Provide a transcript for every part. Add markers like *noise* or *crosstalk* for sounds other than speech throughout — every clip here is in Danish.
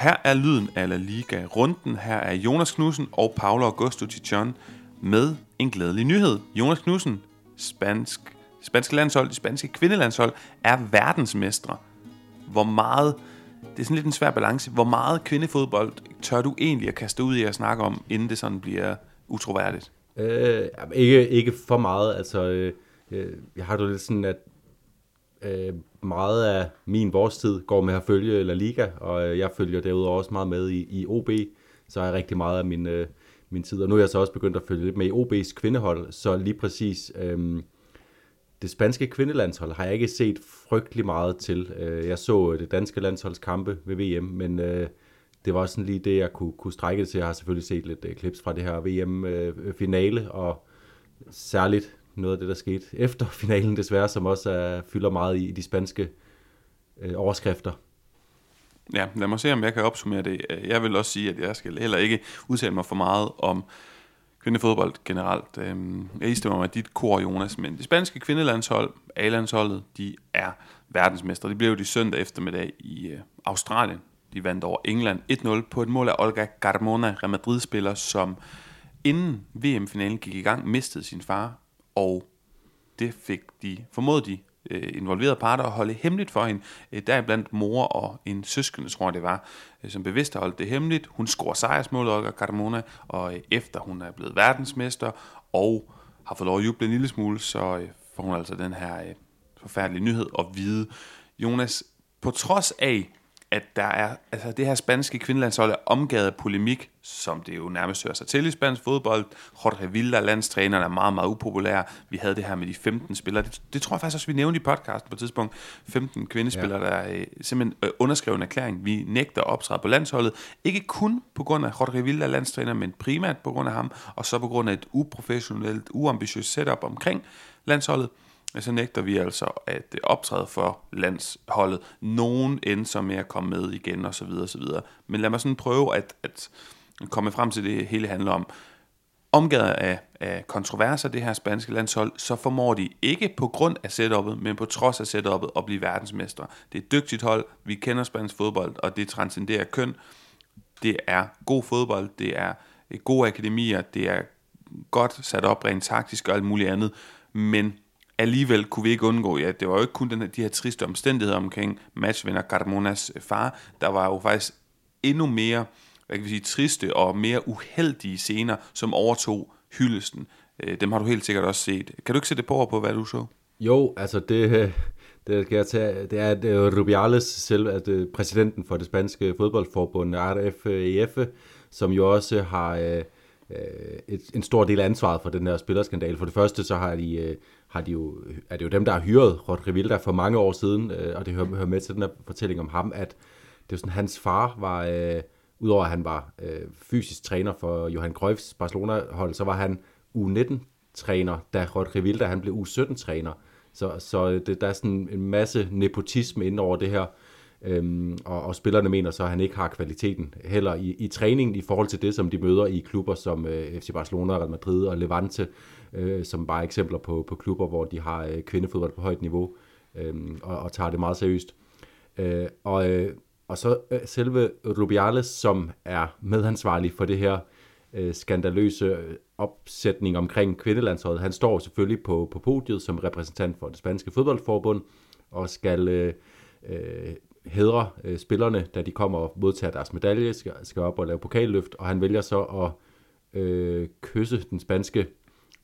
Her er lyden af La Liga runden. Her er Jonas Knudsen og Paolo Augusto Tichon med en glædelig nyhed. Jonas Knudsen, spansk, spanske landshold, det spanske kvindelandshold, er verdensmestre. Hvor meget, det er sådan lidt en svær balance, hvor meget kvindefodbold tør du egentlig at kaste ud i at snakke om, inden det sådan bliver utroværdigt? Øh, ikke, ikke for meget, altså øh, øh, jeg har det lidt sådan, at øh, meget af min vores tid går med at følge La Liga, og øh, jeg følger derudover også meget med i, i OB, så er rigtig meget af min, øh, min tid. Og nu er jeg så også begyndt at følge lidt med i OB's kvindehold, så lige præcis øh, det spanske kvindelandshold har jeg ikke set frygtelig meget til. Øh, jeg så øh, det danske landsholds kampe ved VM, men øh, det var sådan lige det, jeg kunne, kunne strække det til. Jeg har selvfølgelig set lidt øh, klips fra det her VM-finale, øh, og særligt noget af det, der skete efter *laughs* finalen desværre, som også er, fylder meget i, i de spanske øh, overskrifter. Ja, lad mig se, om jeg kan opsummere det. Øh, jeg vil også sige, at jeg skal heller ikke udtale mig for meget om kvindefodbold generelt. Øhm, jeg istemmer mig dit kor, Jonas, men det spanske kvindelandshold, A-landsholdet, de er verdensmestre. De blev jo de søndag eftermiddag i øh, Australien. De vandt over England 1-0 på et mål af Olga Carmona, Real Madrid-spiller, som inden VM-finalen gik i gang, mistede sin far og det fik de, formodede de, øh, involverede parter at holde hemmeligt for hende. Øh, deriblandt mor og en søskende, tror jeg det var, øh, som bevidst har holdt det hemmeligt. Hun scorer sejrsmålet, Olga Carmona, og øh, efter hun er blevet verdensmester og har fået lov at juble en lille smule, så øh, får hun altså den her øh, forfærdelige nyhed at vide. Jonas, på trods af, at der er, altså det her spanske kvindelandshold er omgivet af polemik, som det jo nærmest hører sig til i spansk fodbold. Jorge Vilda, landstræneren, er meget, meget upopulær. Vi havde det her med de 15 spillere. Det, det tror jeg faktisk også, vi nævnte i podcasten på et tidspunkt. 15 kvindespillere, ja. der øh, simpelthen øh, underskrev en erklæring. Vi nægter at optræde på landsholdet. Ikke kun på grund af Jorge Vilda, landstræner, men primært på grund af ham, og så på grund af et uprofessionelt, uambitiøst setup omkring landsholdet så nægter vi altså at optræde for landsholdet. Nogen end som med at komme med igen, og så videre, og så videre. Men lad mig sådan prøve at, at komme frem til det hele handler om. Omgivet af, af kontroverser, det her spanske landshold, så formår de ikke på grund af setupet, men på trods af setupet at blive verdensmestre. Det er et dygtigt hold, vi kender spansk fodbold, og det transcenderer køn. Det er god fodbold, det er øh, gode akademier, det er godt sat op rent taktisk og alt muligt andet, men alligevel kunne vi ikke undgå, ja, det var jo ikke kun den her, de her triste omstændigheder omkring matchvinder Carmonas øh, far, der var jo faktisk endnu mere, hvad kan vi sige, triste og mere uheldige scener, som overtog hyldesten. Øh, dem har du helt sikkert også set. Kan du ikke sætte det på på, hvad du så? Jo, altså det, *laughs* det kan jeg tage. Det er at øh, Rubiales selv, at præsidenten for det spanske fodboldforbund, RFEF, som jo også har øh, et, en stor del af ansvaret for den her spillerskandal. For det første så har de har de jo, er det jo dem, der har hyret Rodri Vilda for mange år siden, øh, og det hører, hører med til den her fortælling om ham, at det er sådan, hans far var, øh, udover at han var øh, fysisk træner for Johan Cruyffs Barcelona-hold, så var han U19-træner, da Rodri Vilda han blev U17-træner. Så, så det, der er sådan en masse nepotisme inden over det her, øhm, og, og spillerne mener så, at han ikke har kvaliteten heller i, i træningen i forhold til det, som de møder i klubber som øh, FC Barcelona, Real Madrid og Levante, øh, som bare eksempler på, på klubber, hvor de har øh, kvindefodbold på højt niveau øh, og, og tager det meget seriøst. Øh, og, øh, og så øh, selve Rubiales, som er medansvarlig for det her øh, skandaløse opsætning omkring kvindelandsholdet, han står selvfølgelig på, på podiet som repræsentant for det spanske fodboldforbund og skal øh, øh, hedre øh, spillerne, da de kommer og modtager deres medalje, skal, skal op og lave pokalløft, og han vælger så at øh, kysse den spanske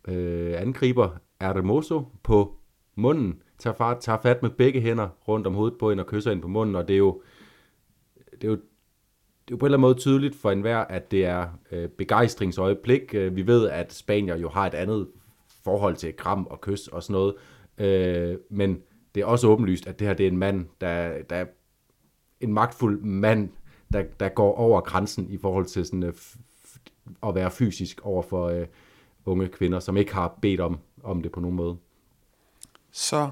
øh, angriber Hermoso på munden, tager, fat, tager fat med begge hænder rundt om hovedet på hende og kysser hende på munden, og det er jo, det er jo, det er jo på en eller anden måde tydeligt for enhver, at det er øh, begejstringsøjeblik. Øh, vi ved, at Spanier jo har et andet forhold til kram og kys og sådan noget, øh, men det er også åbenlyst, at det her det er en mand, der, der er en magtfuld mand, der, der går over grænsen i forhold til sådan, øh, at være fysisk over for, øh, unge kvinder, som ikke har bedt om, om det på nogen måde. Så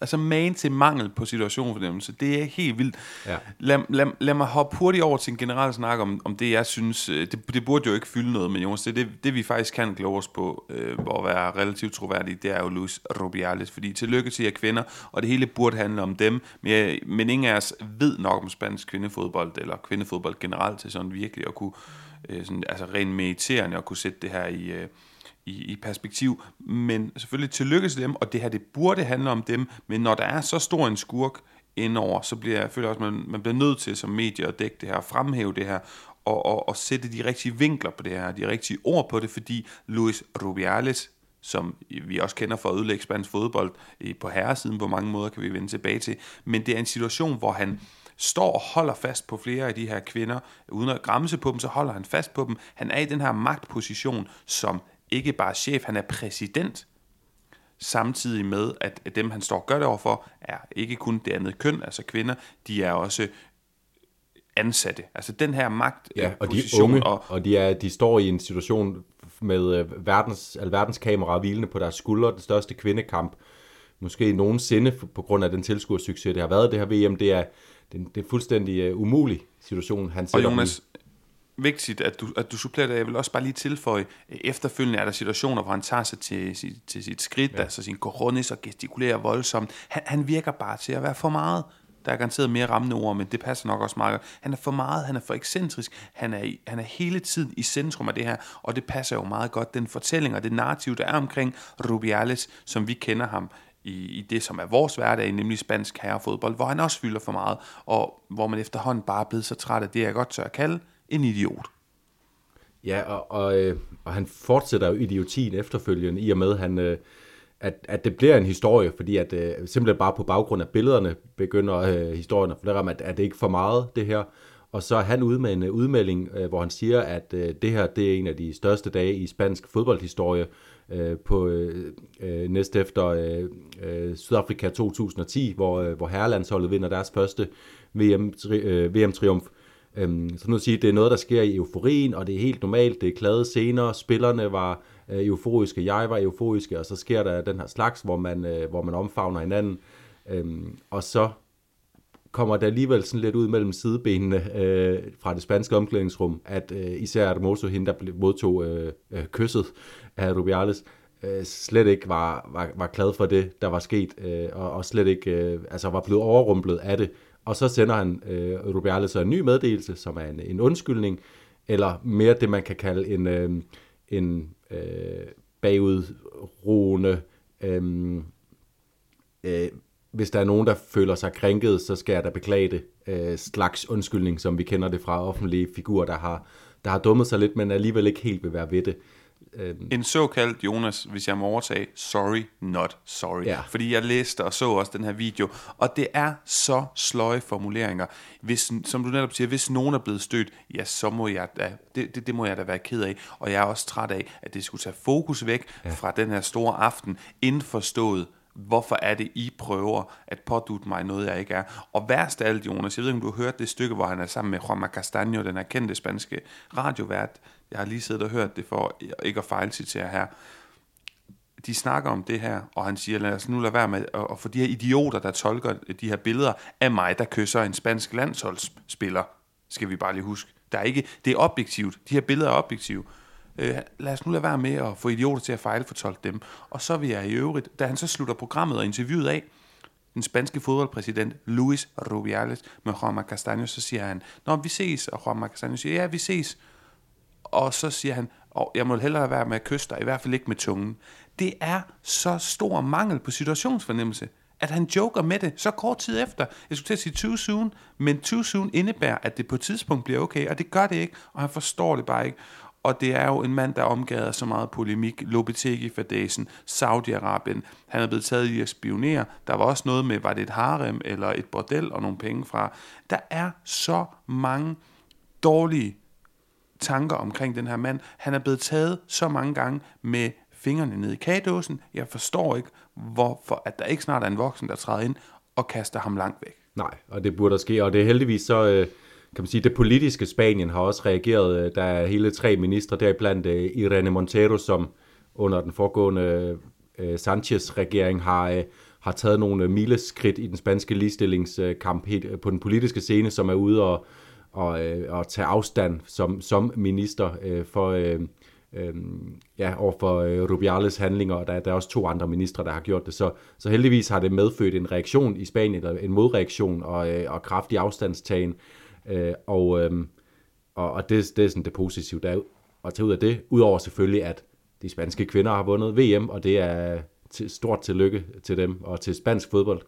altså main til mangel på situationfornemmelse. Det er helt vildt. Ja. Lad, lad, lad mig hoppe hurtigt over til en generel snak om, om det, jeg synes, øh, det, det burde jo ikke fylde noget med Jonas. Det, det, det vi faktisk kan kloge os på, øh, være relativt troværdige, det er jo Luis Rubiales. Fordi tillykke til jer kvinder, og det hele burde handle om dem, men, jeg, men ingen af os ved nok om spansk kvindefodbold, eller kvindefodbold generelt, til sådan virkelig at kunne, øh, sådan, altså rent mediterende at kunne sætte det her i... Øh, i, i perspektiv, men selvfølgelig tillykke til dem, og det her, det burde handle om dem, men når der er så stor en skurk indover, så bliver jeg føler også, at man, man bliver nødt til som medie at dække det her, fremhæve det her, og, og, og sætte de rigtige vinkler på det her, de rigtige ord på det, fordi Luis Rubiales, som vi også kender fra at ødelægge spansk fodbold på herresiden, på mange måder kan vi vende tilbage til, men det er en situation, hvor han står og holder fast på flere af de her kvinder, uden at græmse på dem, så holder han fast på dem. Han er i den her magtposition som ikke bare chef, han er præsident, samtidig med, at dem, han står og gør det overfor, er ikke kun det andet køn, altså kvinder, de er også ansatte. Altså den her magt Ja, og de er unge, og, og de, er, de står i en situation med øh, verdens, alverdens kameraer hvilende på deres skuldre, den største kvindekamp, måske nogensinde på grund af den tilskuersucces, det har været det her VM, det er, det, det er fuldstændig uh, umulig situation, han sætter Og Jonas, vigtigt, at du, at du supplerer det. Jeg vil også bare lige tilføje, efterfølgende er der situationer, hvor han tager sig til, til, til sit skridt, ja. altså sin coronis og gestikulerer voldsomt. Han, han virker bare til at være for meget. Der er garanteret mere rammende ord, men det passer nok også meget. Han er for meget, han er for ekscentrisk, han er, han er hele tiden i centrum af det her, og det passer jo meget godt, den fortælling og det narrativ, der er omkring Rubiales, som vi kender ham i, i det, som er vores hverdag, nemlig spansk herrefodbold, hvor han også fylder for meget, og hvor man efterhånden bare er blevet så træt af det, jeg godt tør at kalde en idiot. Ja, og, og, øh, og han fortsætter jo idiotien efterfølgende, i og med, han, øh, at, at det bliver en historie, fordi at øh, simpelthen bare på baggrund af billederne begynder øh, historien at fortælle om, at, at det ikke for meget, det her. Og så er han ude med en øh, udmelding, øh, hvor han siger, at øh, det her det er en af de største dage i spansk fodboldhistorie øh, på øh, øh næste efter øh, øh, Sydafrika 2010, hvor, øh, hvor herrelandsholdet vinder deres første VM-triumf. Øh, VM VM Øhm, så nu at sige, det er noget, der sker i euforien, og det er helt normalt, det er klade scener, spillerne var øh, euforiske, jeg var euforiske, og så sker der den her slags, hvor man, øh, hvor man omfavner hinanden, øhm, og så kommer der alligevel sådan lidt ud mellem sidebenene øh, fra det spanske omklædningsrum, at øh, især Hermoso, hende der modtog øh, øh, kysset af Rubiales, øh, slet ikke var, var, var glad for det, der var sket, øh, og, og slet ikke øh, altså var blevet overrumplet af det, og så sender han øh, Rubiales så en ny meddelelse, som er en, en undskyldning, eller mere det, man kan kalde en, øh, en øh, bagudroende, øh, øh, hvis der er nogen, der føler sig krænket, så skal jeg da beklage det, øh, slags undskyldning, som vi kender det fra offentlige figurer, der har, der har dummet sig lidt, men alligevel ikke helt vil være ved det. Øhm. En såkaldt, Jonas, hvis jeg må overtage, sorry, not sorry. Ja. Fordi jeg læste og så også den her video, og det er så sløje formuleringer. Hvis, som du netop siger, hvis nogen er blevet stødt, ja, så må jeg da, det, det, det må jeg da være ked af. Og jeg er også træt af, at det skulle tage fokus væk ja. fra den her store aften, indforstået, hvorfor er det, I prøver at pådute mig noget, jeg ikke er. Og værst af alt, Jonas, jeg ved ikke, om du har hørt det stykke, hvor han er sammen med Roma Castaño, den her kendte spanske radiovært, jeg har lige siddet og hørt det for ikke at fejlcitere her. De snakker om det her, og han siger, lad os nu lade være med at få de her idioter, der tolker de her billeder af mig, der kysser en spansk landsholdsspiller, skal vi bare lige huske. Der er ikke, det er objektivt. De her billeder er objektive. Øh, lad os nu lade være med at få idioter til at fejlfortolke dem. Og så vil jeg i øvrigt, da han så slutter programmet og interviewet af, den spanske fodboldpræsident Luis Rubiales med Juanma Castaño, så siger han, Nå, vi ses, og Juanma Castaño siger, ja, vi ses og så siger han, og jeg må hellere være med at kysse dig, i hvert fald ikke med tungen. Det er så stor mangel på situationsfornemmelse, at han joker med det så kort tid efter. Jeg skulle til at sige too soon, men too soon indebærer, at det på et tidspunkt bliver okay, og det gør det ikke, og han forstår det bare ikke. Og det er jo en mand, der omgader så meget polemik. Lopetegi fadesen Saudi-Arabien. Han er blevet taget i at spionere. Der var også noget med, var det et harem eller et bordel og nogle penge fra. Der er så mange dårlige tanker omkring den her mand. Han er blevet taget så mange gange med fingrene ned i kagedåsen. Jeg forstår ikke, hvorfor at der ikke snart er en voksen, der træder ind og kaster ham langt væk. Nej, og det burde der ske, og det er heldigvis så, øh, kan man sige, det politiske Spanien har også reageret. Der er hele tre ministre, deriblandt eh, Irene Montero, som under den foregående eh, Sanchez-regering har, eh, har taget nogle mileskridt i den spanske ligestillingskamp på den politiske scene, som er ude og, og, og tage afstand som, som minister for, øh, ja, over for øh, Rubiales handlinger, og der, der er også to andre ministre, der har gjort det. Så, så heldigvis har det medfødt en reaktion i Spanien, eller en modreaktion og, øh, og kraftig afstandstagen. Øh, og, øh, og, og det, det er sådan det positive, der er at tage ud af det. Udover selvfølgelig, at de spanske kvinder har vundet VM, og det er til, stort tillykke til dem og til spansk fodbold.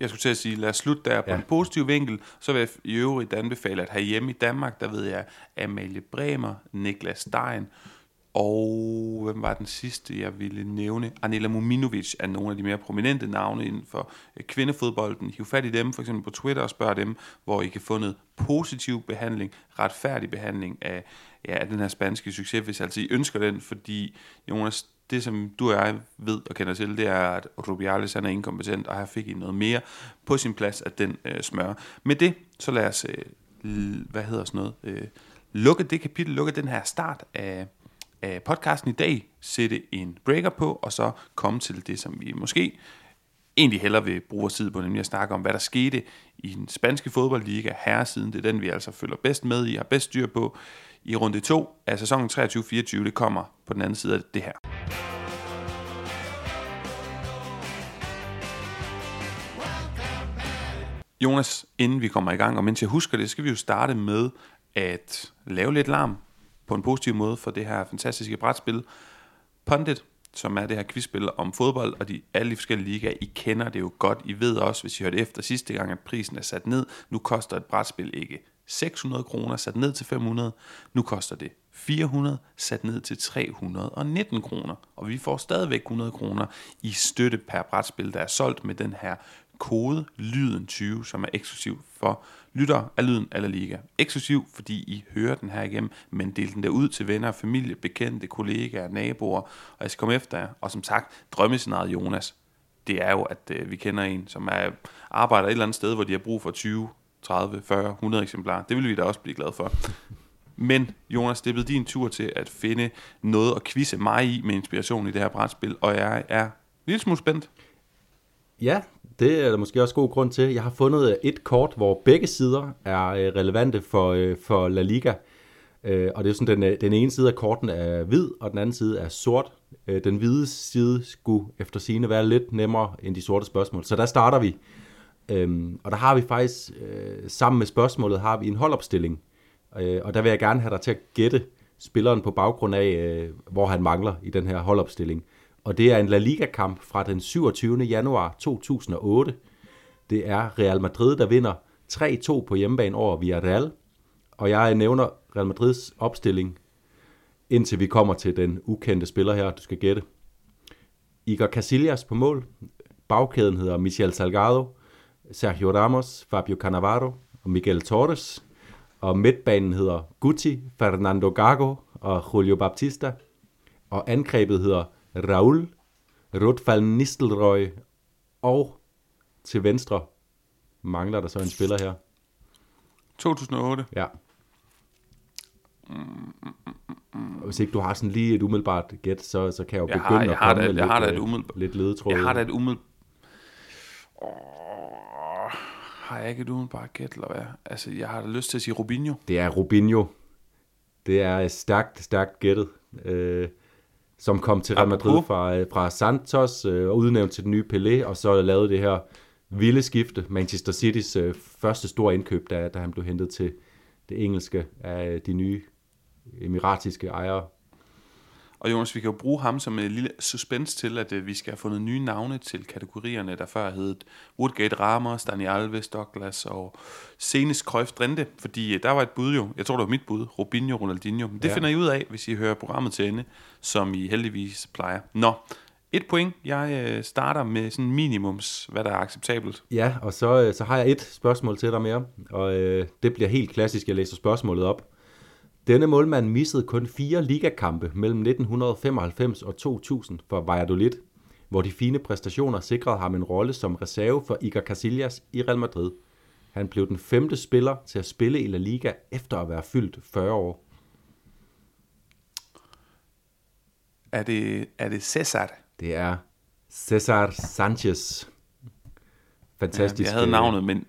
Jeg skulle til at sige, lad os slutte der på ja. en positiv vinkel. Så vil jeg i øvrigt anbefale, at herhjemme i Danmark, der ved jeg, Amalie Bremer, Niklas Stein, og hvem var den sidste, jeg ville nævne? Anela Muminovic er nogle af de mere prominente navne inden for øh, kvindefodbolden. Hiv fat i dem, for eksempel på Twitter, og spørg dem, hvor I kan få noget positiv behandling, retfærdig behandling af, ja, af den her spanske succes, hvis altså I ønsker den, fordi Jonas, det som du og jeg ved og kender til, det er, at Rubiales han er inkompetent, og her fik I noget mere på sin plads af den øh, smør. Med det, så lad os, øh, hvad hedder sådan noget, øh, lukke det kapitel, lukke den her start af, af podcasten i dag, sætte en breaker på, og så komme til det, som vi måske egentlig hellere vil bruge vores tid på, nemlig at snakke om, hvad der skete i den spanske fodboldliga herresiden. Det er den, vi altså følger bedst med i, har bedst styr på i runde 2 af sæsonen 23-24. Det kommer på den anden side af det her. Jonas, inden vi kommer i gang, og mens jeg husker det, skal vi jo starte med at lave lidt larm på en positiv måde for det her fantastiske brætspil. Pundit, som er det her quizspil om fodbold og de, alle de forskellige ligaer. I kender det jo godt. I ved også, hvis I hørte efter sidste gang, at prisen er sat ned. Nu koster et brætspil ikke 600 kroner, sat ned til 500. Nu koster det 400, sat ned til 319 kroner. Og vi får stadigvæk 100 kroner i støtte per brætspil, der er solgt med den her kode Lyden 20, som er eksklusiv for lytter af Lyden eller Liga. Eksklusiv, fordi I hører den her igennem, men del den der ud til venner, familie, bekendte, kollegaer, naboer, og jeg skal komme efter jer. Og som sagt, drømmescenariet Jonas, det er jo, at øh, vi kender en, som er, arbejder et eller andet sted, hvor de har brug for 20, 30, 40, 100 eksemplarer. Det vil vi da også blive glade for. Men Jonas, det er blevet din tur til at finde noget at quizze mig i med inspiration i det her brætspil, og jeg er lidt smule spændt. Ja, det er der måske også god grund til. Jeg har fundet øh, et kort, hvor begge sider er øh, relevante for, øh, for La Liga. Og det er sådan, den, den ene side af korten er hvid, og den anden side er sort. Den hvide side skulle efter sigende være lidt nemmere end de sorte spørgsmål. Så der starter vi. Øhm, og der har vi faktisk, sammen med spørgsmålet, har vi en holdopstilling. Og der vil jeg gerne have dig til at gætte spilleren på baggrund af, hvor han mangler i den her holdopstilling og det er en La Liga-kamp fra den 27. januar 2008. Det er Real Madrid, der vinder 3-2 på hjemmebane over Villarreal, og jeg nævner Real Madrids opstilling, indtil vi kommer til den ukendte spiller her, du skal gætte. Iker Casillas på mål. Bagkæden hedder Michel Salgado, Sergio Ramos, Fabio Cannavaro og Miguel Torres. Og midtbanen hedder Guti, Fernando Gago og Julio Baptista. Og angrebet hedder Raul, Rotfald Nistelrøy og til venstre mangler der så en spiller her. 2008? Ja. Og hvis ikke du har sådan lige et umiddelbart gæt, så, så kan jeg jo jeg begynde har, jeg at komme har da, med jeg lidt, har da et øh, umiddelbart, lidt ledetråd. Jeg har da et umiddelbart... Oh, har jeg ikke et umiddelbart gæt, eller hvad? Altså, jeg har da lyst til at sige Rubinho. Det er Rubinho. Det er stærkt, stærkt gættet. Øh, som kom til Real Madrid fra, øh, fra Santos øh, og udnævnt til den nye Pelé, og så lavede det her vilde skifte, Manchester Citys øh, første store indkøb, da, da han blev hentet til det engelske af de nye emiratiske ejere. Og Jonas, vi kan jo bruge ham som en lille suspense til, at øh, vi skal have fundet nye navne til kategorierne, der før hed Woodgate Ramos, Dani Alves, Douglas og senest Cruyff Drente, fordi øh, der var et bud jo, jeg tror det var mit bud, Robinho, Ronaldinho. Men det ja. finder I ud af, hvis I hører programmet til ende, som I heldigvis plejer. Nå, et point. Jeg øh, starter med sådan minimums, hvad der er acceptabelt. Ja, og så, så har jeg et spørgsmål til dig mere, og øh, det bliver helt klassisk, jeg læser spørgsmålet op. Denne målmand missede kun fire ligakampe mellem 1995 og 2000 for Valladolid, hvor de fine præstationer sikrede ham en rolle som reserve for Iker Casillas i Real Madrid. Han blev den femte spiller til at spille i La Liga efter at være fyldt 40 år. Er det, er det Cesar? Det er Cesar Sanchez. Fantastisk. Ja, jeg havde navnet, men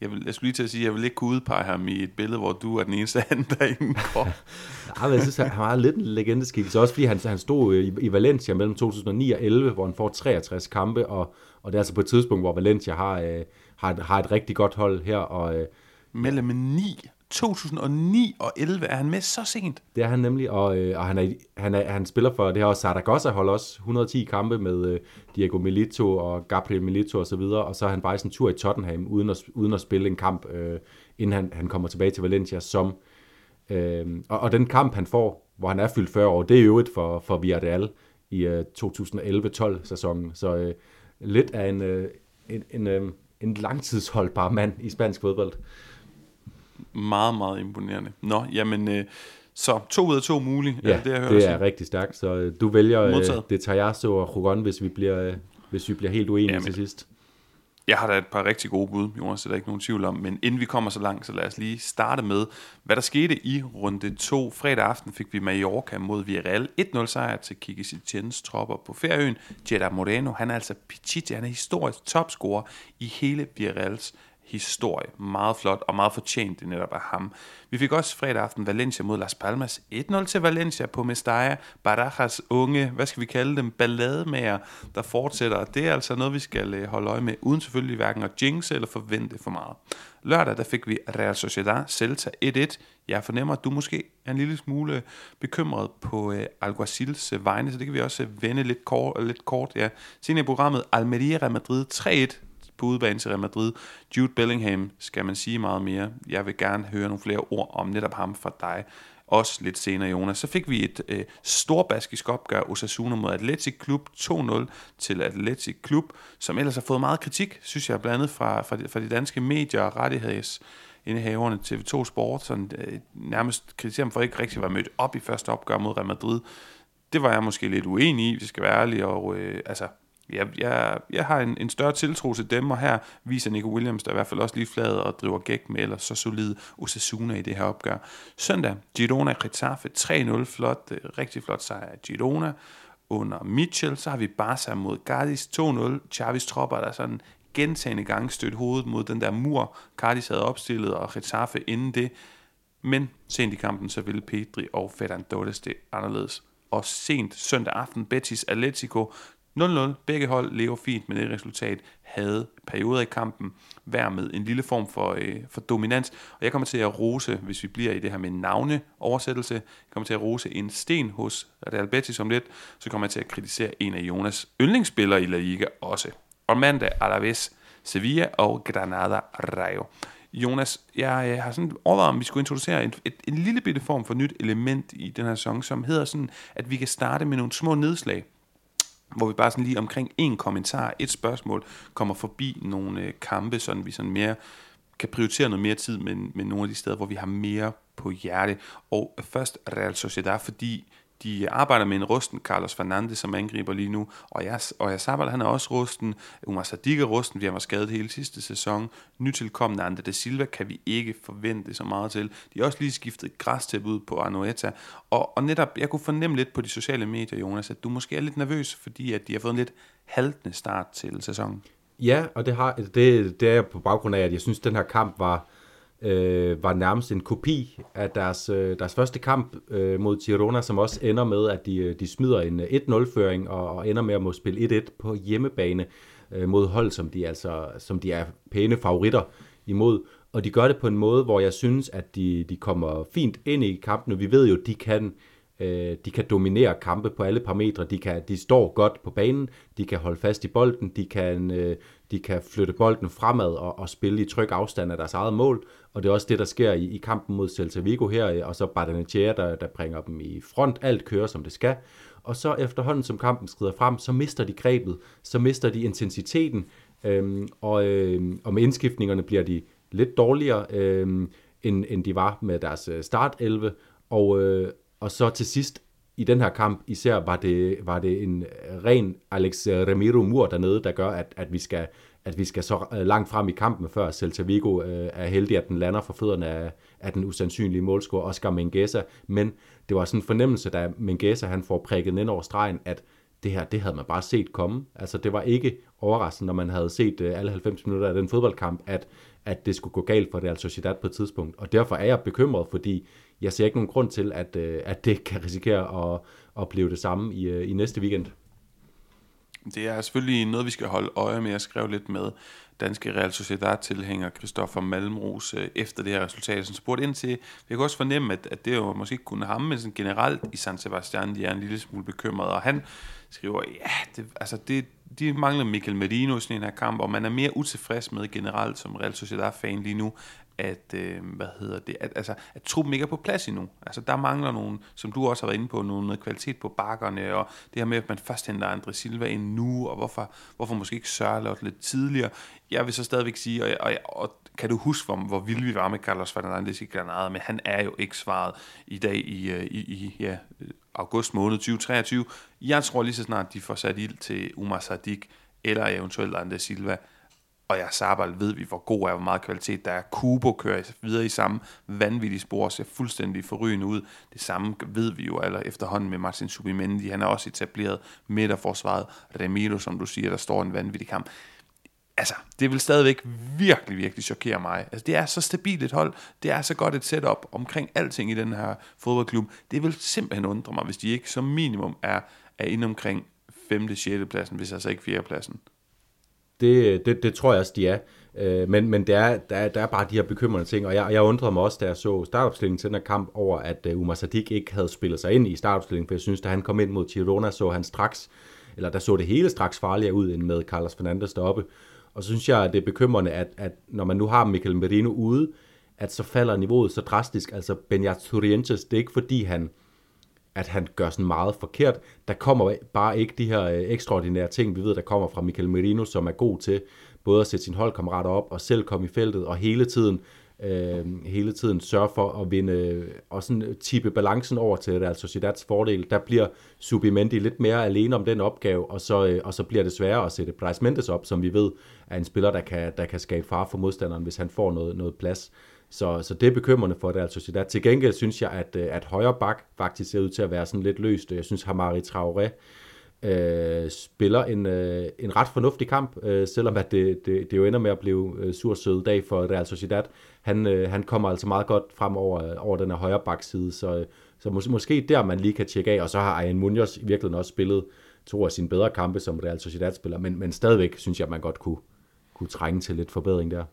jeg, vil, jeg skulle lige til at sige, at jeg vil ikke kunne udpege ham i et billede, hvor du er den eneste anden, der indgår. *laughs* Nej, men jeg synes, han var lidt en legendeskikkelse. Også fordi han, han stod i, i Valencia mellem 2009 og 11, hvor han får 63 kampe, og, og det er altså på et tidspunkt, hvor Valencia har, øh, har, har et rigtig godt hold her. Og, øh, mellem 9 2009 og 11 er han med så sent. Det er han nemlig, og, øh, og han, er, han, er, han spiller for det her også Saragossa hold også 110 kampe med øh, Diego Milito og Gabriel Milito osv., og, og så er han bare en tur i Tottenham uden at, uden at spille en kamp, øh, inden han, han kommer tilbage til Valencia som... Øh, og, og den kamp, han får, hvor han er fyldt 40 år, det er jo et for, for Villarreal i øh, 2011-12 sæsonen, så øh, lidt af en, øh, en, en, øh, en langtidsholdbar mand i spansk fodbold. Meget, meget imponerende. Nå, jamen, øh, så to ud af to mulige. Ja, det, det, det er rigtig stærkt. Så øh, du vælger øh, det Tajasso og Rugon, hvis vi bliver, øh, hvis vi bliver helt uenige jamen, til sidst. Jeg har da et par rigtig gode bud, Jonas, det er der ikke nogen tvivl om. Men inden vi kommer så langt, så lad os lige starte med, hvad der skete i runde 2. Fredag aften fik vi Mallorca mod Villarreal. 1-0 sejr til Kiki Setiens tropper på Færøen. Jeddah Moreno, han er altså Pichichi, han er historisk topscorer i hele Villarreals historie. Meget flot og meget fortjent det netop af ham. Vi fik også fredag aften Valencia mod Las Palmas. 1-0 til Valencia på Mestalla. Barajas unge, hvad skal vi kalde dem, ballademager, der fortsætter. Det er altså noget, vi skal øh, holde øje med, uden selvfølgelig hverken at jinxe eller forvente for meget. Lørdag der fik vi Real Sociedad Celta 1-1. Jeg fornemmer, at du måske er en lille smule bekymret på øh, Alguacils øh, vegne, så det kan vi også øh, vende lidt kort. Lidt kort ja. Senere i programmet Almeria Madrid 3-1 på udebane til Real Madrid. Jude Bellingham skal man sige meget mere. Jeg vil gerne høre nogle flere ord om netop ham fra dig. Også lidt senere, Jonas. Så fik vi et øh, storbaskisk opgør, Osasuna mod Atletic Klub 2-0 til Atletic Klub, som ellers har fået meget kritik, synes jeg, blandt andet fra, fra, de, fra de danske medier og rettigheds indehaverne TV2 Sport, sådan, øh, nærmest kritiserer dem for ikke rigtig at være mødt op i første opgør mod Real Madrid. Det var jeg måske lidt uenig i, hvis jeg skal være ærlig, og øh, altså, jeg, jeg, jeg har en, en større tiltro til dem, og her viser Nico Williams der i hvert fald også lige flad og driver gæk med ellers så solid Osasuna i det her opgør. Søndag, Girona Getafe 3-0, flot, øh, rigtig flot sejr af Girona. Under Mitchell, så har vi Barca mod Cardis 2-0. Chavis tropper, der sådan gentagende gange stødt hovedet mod den der mur, Cardis havde opstillet, og Getafe inden det. Men sent i kampen, så ville Pedri og Ferran Torres det anderledes. Og sent søndag aften, Betis Atletico 0-0. Begge hold lever fint med det resultat. Havde perioder i kampen hver med en lille form for, øh, for dominans. Og jeg kommer til at rose, hvis vi bliver i det her med navneoversættelse, jeg kommer til at rose en sten hos Real Betis om lidt. Så kommer jeg til at kritisere en af Jonas yndlingsspillere i La Liga også. Og mandag Alaves Sevilla og Granada Rayo. Jonas, jeg har sådan overvejet, om vi skulle introducere en, et, en lille bitte form for nyt element i den her sæson, som hedder sådan, at vi kan starte med nogle små nedslag hvor vi bare sådan lige omkring en kommentar, et spørgsmål, kommer forbi nogle øh, kampe, sådan vi sådan mere kan prioritere noget mere tid med, med nogle af de steder, hvor vi har mere på hjerte. Og først Real Sociedad, fordi de arbejder med en rusten Carlos Fernandes, som angriber lige nu, og jeg, og jeg Sabal, han er også rusten, Umar Sadiq er rusten, vi har været skadet hele sidste sæson, nytilkommende Andre da Silva kan vi ikke forvente så meget til. De har også lige skiftet græstæp ud på Anoeta, og, og netop, jeg kunne fornemme lidt på de sociale medier, Jonas, at du måske er lidt nervøs, fordi at de har fået en lidt haltende start til sæsonen. Ja, og det, har, det, det er på baggrund af, at jeg synes, at den her kamp var, øh, var nærmest en kopi af deres, øh, deres første kamp øh, mod Girona, som også ender med, at de, øh, de smider en øh, 1-0-føring og, og ender med at må spille 1-1 på hjemmebane øh, mod hold, som de, altså, som de er pæne favoritter imod. Og de gør det på en måde, hvor jeg synes, at de, de kommer fint ind i kampen. og Vi ved jo, at de kan, øh, Øh, de kan dominere kampe på alle parametre. De, kan, de står godt på banen, de kan holde fast i bolden, de kan, øh, de kan flytte bolden fremad og, og spille i tryg afstand af deres eget mål, og det er også det, der sker i, i kampen mod Celta Vigo her, øh, og så Bardenetier, der, der bringer dem i front, alt kører som det skal, og så efterhånden som kampen skrider frem, så mister de grebet, så mister de intensiteten, øhm, og, øhm, og med indskiftningerne bliver de lidt dårligere, øhm, end, end de var med deres øh, startelve. start 11, og, øh, og så til sidst i den her kamp især var det, var det en ren Alex Ramiro Mur dernede, der gør, at, at vi skal at vi skal så øh, langt frem i kampen, før Celta Vigo øh, er heldig, at den lander for fødderne af, af den usandsynlige målscorer Oscar Mengesa. Men det var sådan en fornemmelse, da Mengesa han får prikket ind over stregen, at det her, det havde man bare set komme. Altså, det var ikke overraskende, når man havde set øh, alle 90 minutter af den fodboldkamp, at, at det skulle gå galt for det, altså Sociedad på et tidspunkt. Og derfor er jeg bekymret, fordi jeg ser ikke nogen grund til, at, øh, at det kan risikere at, at blive det samme i, øh, i næste weekend. Det er selvfølgelig noget, vi skal holde øje med. Jeg skrev lidt med danske Real Sociedad-tilhænger Christoffer Malmros øh, efter det her resultat, som spurgte ind til, jeg kan også fornemme, at, at det jo måske ikke kun ham, men sådan generelt i San Sebastian, de er en lille smule bekymrede, og han skriver, ja, det, altså det, de mangler Michael Merino i sådan en her kamp, og man er mere utilfreds med generelt som Real Sociedad-fan lige nu, at, øh, hvad hedder det, at, altså, at truppen ikke er på plads endnu. Altså, der mangler nogen, som du også har været inde på, nogen, noget kvalitet på bakkerne, og det her med, at man først henter Andre Silva ind nu, og hvorfor, hvorfor måske ikke sørge lidt tidligere. Jeg vil så stadigvæk sige, og, og, og kan du huske, hvor, hvor vilde vi var med Carlos Fernandes i Granada, men han er jo ikke svaret i dag i, øh, i, i ja, august måned 2023. Jeg tror lige så snart, de får sat ild til Umar Sadik, eller eventuelt Andre Silva, og jeg Sabal ved vi, hvor god er, hvor meget kvalitet der er. Kubo kører videre i samme vanvittige spor, ser fuldstændig forrygende ud. Det samme ved vi jo eller efterhånden med Martin Subimendi. Han er også etableret midterforsvaret. Remiro, som du siger, der står en vanvittig kamp. Altså, det vil stadigvæk virkelig, virkelig chokere mig. Altså, det er så stabilt et hold. Det er så godt et setup omkring alting i den her fodboldklub. Det vil simpelthen undre mig, hvis de ikke som minimum er, er inde omkring 5. 6. pladsen, hvis altså ikke 4. pladsen. Det, det, det tror jeg også, de er. Øh, men men der, er, der, er, der er bare de her bekymrende ting, og jeg, jeg undrede mig også, da jeg så startopstillingen til den her kamp, over at uh, Umar Sadik ikke havde spillet sig ind i startopstillingen, for jeg synes, da han kom ind mod Girona, så han straks, eller der så det hele straks farligere ud, end med Carlos Fernandes deroppe. Og så synes jeg, at det er bekymrende, at, at når man nu har Michael Merino ude, at så falder niveauet så drastisk. Altså, Benja Turientes, det er ikke fordi, han, at han gør sådan meget forkert. Der kommer bare ikke de her øh, ekstraordinære ting, vi ved, der kommer fra Michael Merino, som er god til både at sætte sin holdkammerater op og selv komme i feltet, og hele tiden øh, hele tiden sørge for at vinde øh, og sådan tippe balancen over til Real Sociedads fordel. Der bliver Subimendi lidt mere alene om den opgave, og så, øh, og så bliver det sværere at sætte Bryce Mendes op, som vi ved er en spiller, der kan, der kan skabe far for modstanderen, hvis han får noget, noget plads. Så, så det er bekymrende for Real Sociedad. Til gengæld synes jeg, at, øh, at højre bak faktisk ser ud til at være sådan lidt løst. Jeg synes, Hamari Traoré øh, spiller en, øh, en ret fornuftig kamp, øh, selvom at det, det, det jo ender med at blive øh, sur sød dag for Real Sociedad. Han, øh, han kommer altså meget godt frem over, øh, over den her højre bakside, så, så mås- måske der man lige kan tjekke af, og så har Ayan Munoz i virkeligheden også spillet to af sine bedre kampe som Real Sociedad-spiller, men, men stadigvæk synes jeg, at man godt kunne, kunne trænge til lidt forbedring der.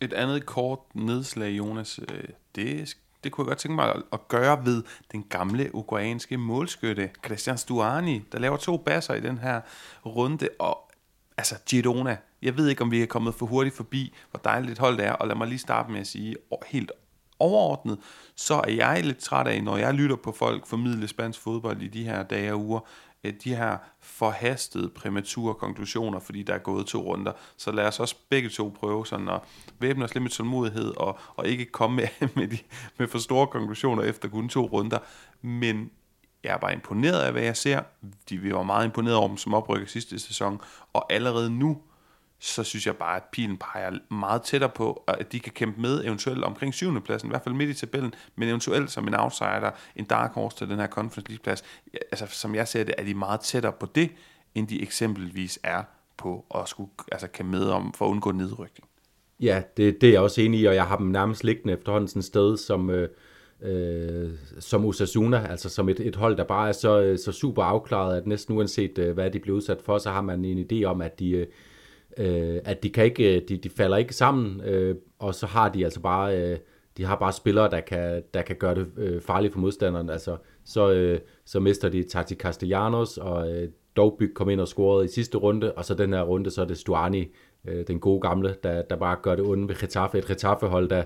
Et andet kort nedslag, Jonas, øh, det, det kunne jeg godt tænke mig at gøre ved den gamle ukrainske målskytte, Christian Stuani, der laver to basser i den her runde, og altså Girona, jeg ved ikke, om vi er kommet for hurtigt forbi, hvor dejligt et hold det er, og lad mig lige starte med at sige, helt overordnet, så er jeg lidt træt af, når jeg lytter på folk formidle spansk fodbold i de her dage og uger, Øh, de her forhastede, præmature konklusioner, fordi der er gået to runder. Så lad os også begge to prøve sådan at væbne os lidt med tålmodighed, og, og ikke komme med, *laughs* med, de, med for store konklusioner efter kun to runder. Men jeg er bare imponeret af, hvad jeg ser. De, vi var meget imponeret over dem som oprykker sidste sæson, og allerede nu, så synes jeg bare, at pilen peger meget tættere på, at de kan kæmpe med eventuelt omkring syvende pladsen, i hvert fald midt i tabellen, men eventuelt som en outsider, en dark horse til den her Conference League plads. Altså, som jeg ser det, er de meget tættere på det, end de eksempelvis er på at skulle, altså, kæmpe med om for at undgå nedrykning. Ja, det, det er jeg også enig i, og jeg har dem nærmest liggende efterhånden sådan et sted, som, øh, øh, som Osasuna, altså som et, et hold, der bare er så, øh, så super afklaret, at næsten uanset øh, hvad de bliver udsat for, så har man en idé om, at de, øh, øh, at de kan ikke, øh, de, de falder ikke sammen, øh, og så har de altså bare, øh, de har bare spillere, der kan, der kan gøre det øh, farligt for modstanderen. Altså, så, øh, så mister de Tati Castellanos, og øh, Dovbyg kom ind og scorede i sidste runde, og så den her runde, så er det Stuani, øh, den gode gamle, der, der bare gør det onde ved Getafe. Et Getafe-hold, der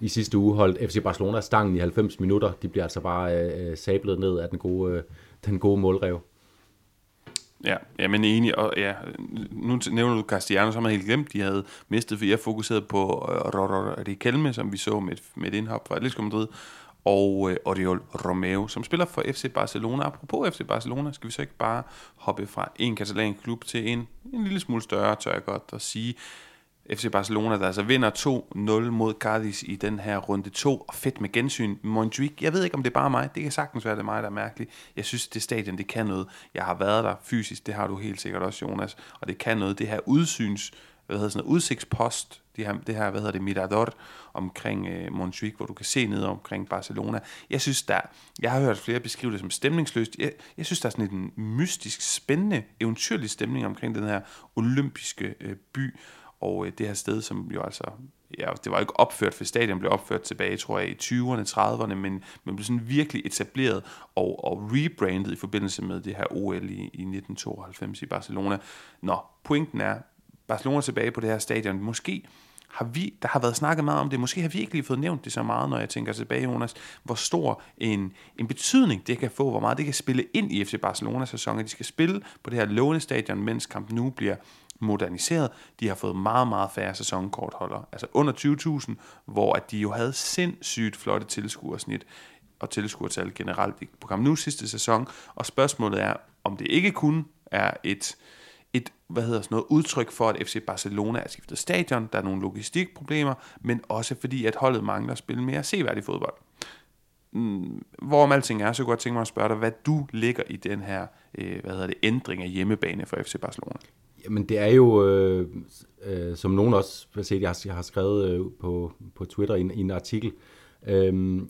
i sidste uge holdt FC Barcelona stangen i 90 minutter. De bliver altså bare øh, øh, sablet ned af den gode, øh, den gode målrev. Ja, ja, men enig, og ja, nu nævner du Castellanos, som jeg helt glemt, de havde mistet, for jeg fokuserede på øh, uh, Riquelme, som vi så med, med et indhop fra Atletico Madrid, og øh, Oriol Romeo, som spiller for FC Barcelona. Apropos FC Barcelona, skal vi så ikke bare hoppe fra en katalansk klub til en, en lille smule større, tør jeg godt at sige. FC Barcelona, der altså vinder 2-0 mod Cardis i den her runde 2, og fedt med gensyn. Montjuic, jeg ved ikke, om det er bare mig, det kan sagtens være, det er mig, der er mærkeligt. Jeg synes, det stadion, det kan noget. Jeg har været der fysisk, det har du helt sikkert også, Jonas, og det kan noget. Det her udsyns, hvad hedder sådan noget, udsigtspost, det her, det her hvad hedder det, Mirador, omkring øh, Montjuic, hvor du kan se ned omkring Barcelona. Jeg synes, der, jeg har hørt flere beskrive det som stemningsløst. Jeg, jeg synes, der er sådan en mystisk, spændende, eventyrlig stemning omkring den her olympiske øh, by, og øh, det her sted, som jo altså, ja, det var ikke opført, for stadion blev opført tilbage, tror jeg, i 20'erne, 30'erne, men, men blev sådan virkelig etableret og, og rebrandet i forbindelse med det her OL i, i 1992 i Barcelona. Nå, pointen er, Barcelona tilbage på det her stadion, måske har vi, der har været snakket meget om det, måske har vi ikke lige fået nævnt det så meget, når jeg tænker tilbage, Jonas, hvor stor en, en betydning det kan få, hvor meget det kan spille ind i FC Barcelonas sæson, at de skal spille på det her lånestadion, mens kampen nu bliver moderniseret. De har fået meget, meget færre sæsonkortholdere, altså under 20.000, hvor at de jo havde sindssygt flotte tilskuersnit og tilskuertal generelt på Camp Nu sidste sæson, og spørgsmålet er, om det ikke kun er et, et hvad hedder sådan noget, udtryk for, at FC Barcelona er skiftet stadion, der er nogle logistikproblemer, men også fordi, at holdet mangler at spille mere seværdig fodbold. Mm, hvorom alting er, så kunne jeg tænke mig at spørge dig, hvad du ligger i den her øh, hvad hedder det, ændring af hjemmebane for FC Barcelona. Jamen det er jo, øh, øh, som nogen også har set, jeg har, jeg har skrevet øh, på, på Twitter i en, i en artikel, øh,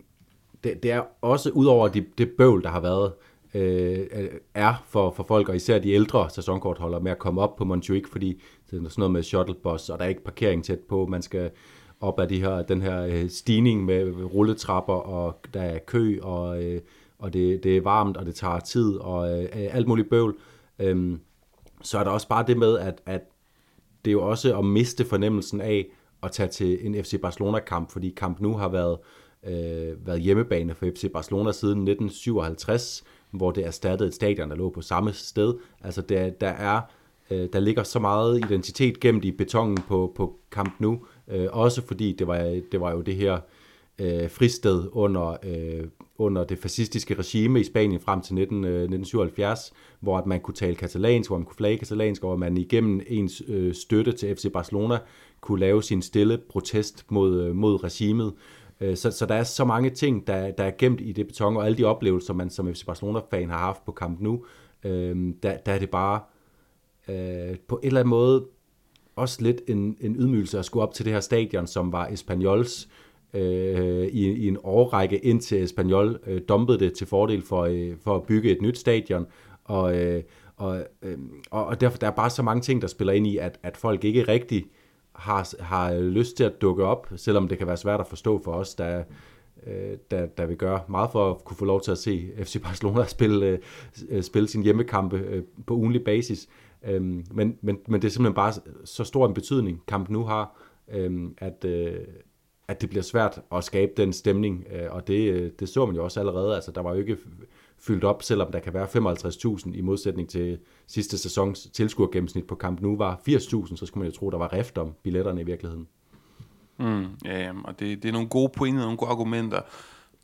det, det er også udover det, det bøvl, der har været, øh, er for, for folk, og især de ældre sæsonkortholdere, med at komme op på Montjuic, fordi det er sådan noget med shuttlebus, og der er ikke parkering tæt på, man skal op ad de her, den her øh, stigning med rulletrapper, og der er kø, og, øh, og det, det er varmt, og det tager tid, og øh, alt muligt bøvl. Øh, så er der også bare det med, at, at det er jo også at miste fornemmelsen af at tage til en FC Barcelona-kamp, fordi kamp nu har været, øh, været hjemmebane for FC Barcelona siden 1957, hvor det erstattede et stadion, der lå på samme sted. Altså der, der er øh, der ligger så meget identitet gemt i betongen på, på Camp Nou, øh, også fordi det var, det var jo det her øh, fristed under, øh, under det fascistiske regime i Spanien frem til 19, øh, 1977, hvor at man kunne tale katalansk, hvor man kunne flage katalansk, og hvor man igennem ens øh, støtte til FC Barcelona kunne lave sin stille protest mod, øh, mod regimet. Øh, så, så der er så mange ting, der, der er gemt i det beton, og alle de oplevelser, man som FC Barcelona-fan har haft på Camp Nou, øh, der, der er det bare øh, på en eller anden måde også lidt en, en ydmygelse at skulle op til det her stadion, som var Espanyols øh, Øh, i, i en årrække, indtil Espanyol øh, dumpede det til fordel for, øh, for at bygge et nyt stadion. Og, øh, og, øh, og derfor der er bare så mange ting, der spiller ind i, at, at folk ikke rigtig har, har lyst til at dukke op, selvom det kan være svært at forstå for os, der, øh, der, der vil gøre meget for at kunne få lov til at se FC Barcelona spille, øh, spille sin hjemmekampe øh, på ugenlig basis. Øhm, men, men, men det er simpelthen bare så stor en betydning, kamp nu har, øhm, at, øh, at det bliver svært at skabe den stemning, øh, og det, øh, det så man jo også allerede. Altså, der var jo ikke fyldt op, selvom der kan være 55.000 i modsætning til sidste sæsons tilskuergennemsnit på kamp nu var 80.000, så skulle man jo tro, der var rift om billetterne i virkeligheden. Mm, ja, og det, det er nogle gode pointer, nogle gode argumenter,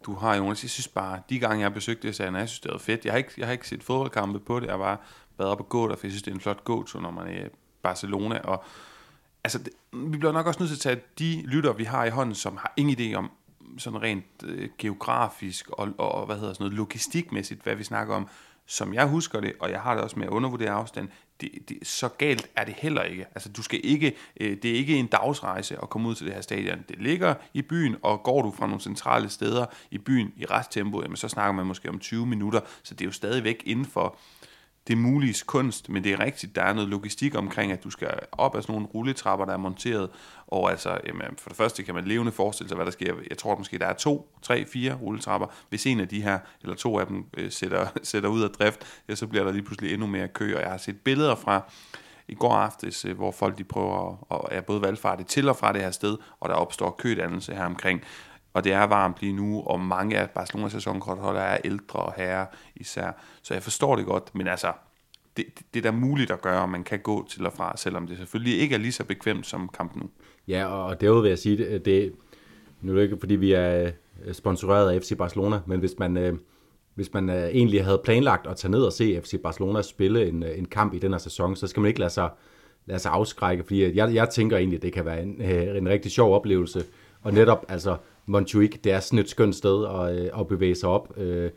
du har, Jonas. Jeg synes bare, de gange jeg besøgte det, jeg synes, det var fedt. Jeg har ikke, jeg har ikke set fodboldkampe på det, jeg var bare op og gå der, for jeg synes, det er en flot gåtur, når man er i Barcelona, og altså, det, vi bliver nok også nødt til at tage de lytter, vi har i hånden, som har ingen idé om sådan rent øh, geografisk og, og, hvad hedder sådan noget logistikmæssigt, hvad vi snakker om, som jeg husker det, og jeg har det også med at undervurdere afstand, det, det, så galt er det heller ikke. Altså, du skal ikke, øh, det er ikke en dagsrejse at komme ud til det her stadion. Det ligger i byen, og går du fra nogle centrale steder i byen i resttempo, jamen, så snakker man måske om 20 minutter, så det er jo stadigvæk inden for det mulige kunst, men det er rigtigt, der er noget logistik omkring, at du skal op af sådan nogle rulletrapper, der er monteret, og altså, jamen, for det første kan man levende forestille sig, hvad der sker. Jeg tror at måske, der er to, tre, fire rulletrapper. Hvis en af de her, eller to af dem, øh, sætter, *laughs* sætter ud af drift, ja, så bliver der lige pludselig endnu mere kø, og jeg har set billeder fra i går aftes, øh, hvor folk de prøver at, at er både valgfartet til og fra det her sted, og der opstår kødannelse her omkring og det er varmt lige nu, og mange af Barcelonas sæsonkortholdere er ældre og herrer især. Så jeg forstår det godt, men altså, det, det er da muligt at gøre, og man kan gå til og fra, selvom det selvfølgelig ikke er lige så bekvemt som kampen nu. Ja, og derudover vil jeg sige, det, det nu er det ikke fordi vi er øh, sponsoreret af FC Barcelona, men hvis man, øh, hvis man øh, egentlig havde planlagt at tage ned og se FC Barcelona spille en, en kamp i den her sæson, så skal man ikke lade sig lade sig afskrække, fordi jeg, jeg tænker egentlig, at det kan være en, en rigtig sjov oplevelse. Og netop, altså, Montjuic, det er sådan et skønt sted at, øh, at bevæge sig op. Øh,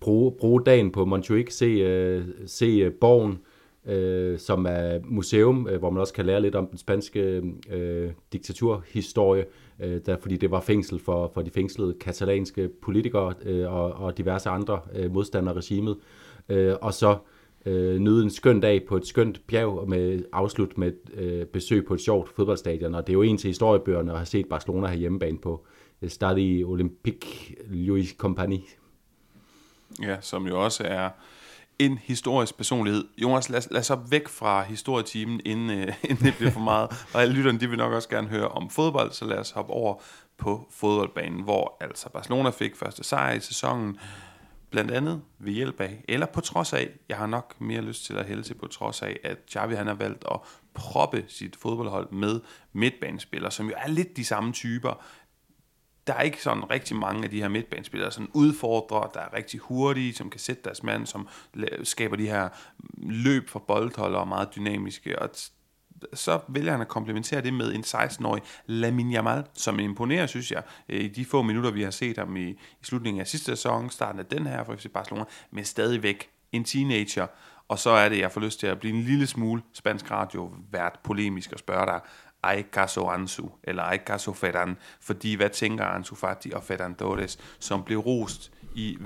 bruge, bruge dagen på Montjuic, se, øh, se øh, borgen, øh, som er museum, øh, hvor man også kan lære lidt om den spanske øh, diktaturhistorie, øh, der, fordi det var fængsel for, for de fængslede katalanske politikere øh, og, og diverse andre øh, modstandere af regimet. Øh, og så øh, nyde en skøn dag på et skønt bjerg med afslut med et øh, besøg på et sjovt fodboldstadion. Og det er jo en til historiebøgerne at have set Barcelona have hjemmebane på Stadi Olympique Louis Compagnie. Ja, som jo også er en historisk personlighed. Jonas, lad, lad os op væk fra historietimen, inden, øh, *laughs* inden det bliver for meget. Og alle lytterne, de vil nok også gerne høre om fodbold, så lad os hoppe over på fodboldbanen, hvor altså Barcelona fik første sejr i sæsonen, blandt andet ved hjælp af, eller på trods af, jeg har nok mere lyst til at hælde til på trods af, at Xavi han har valgt at proppe sit fodboldhold med midtbanespillere, som jo er lidt de samme typer der er ikke sådan rigtig mange af de her midtbanespillere, sådan udfordrer, der er rigtig hurtige, som kan sætte deres mand, som skaber de her løb for boldholder og meget dynamiske, og så vælger han at komplementere det med en 16-årig Lamin Yamal, som imponerer, synes jeg, i de få minutter, vi har set ham i, i slutningen af sidste sæson, starten af den her for FC Barcelona, men stadigvæk en teenager, og så er det, jeg får lyst til at blive en lille smule spansk radio vært polemisk og spørge dig, ay caso Ansu, eller ay caso Ferran, fordi hvad tænker Ansu Fati og Ferran Torres, som blev rost i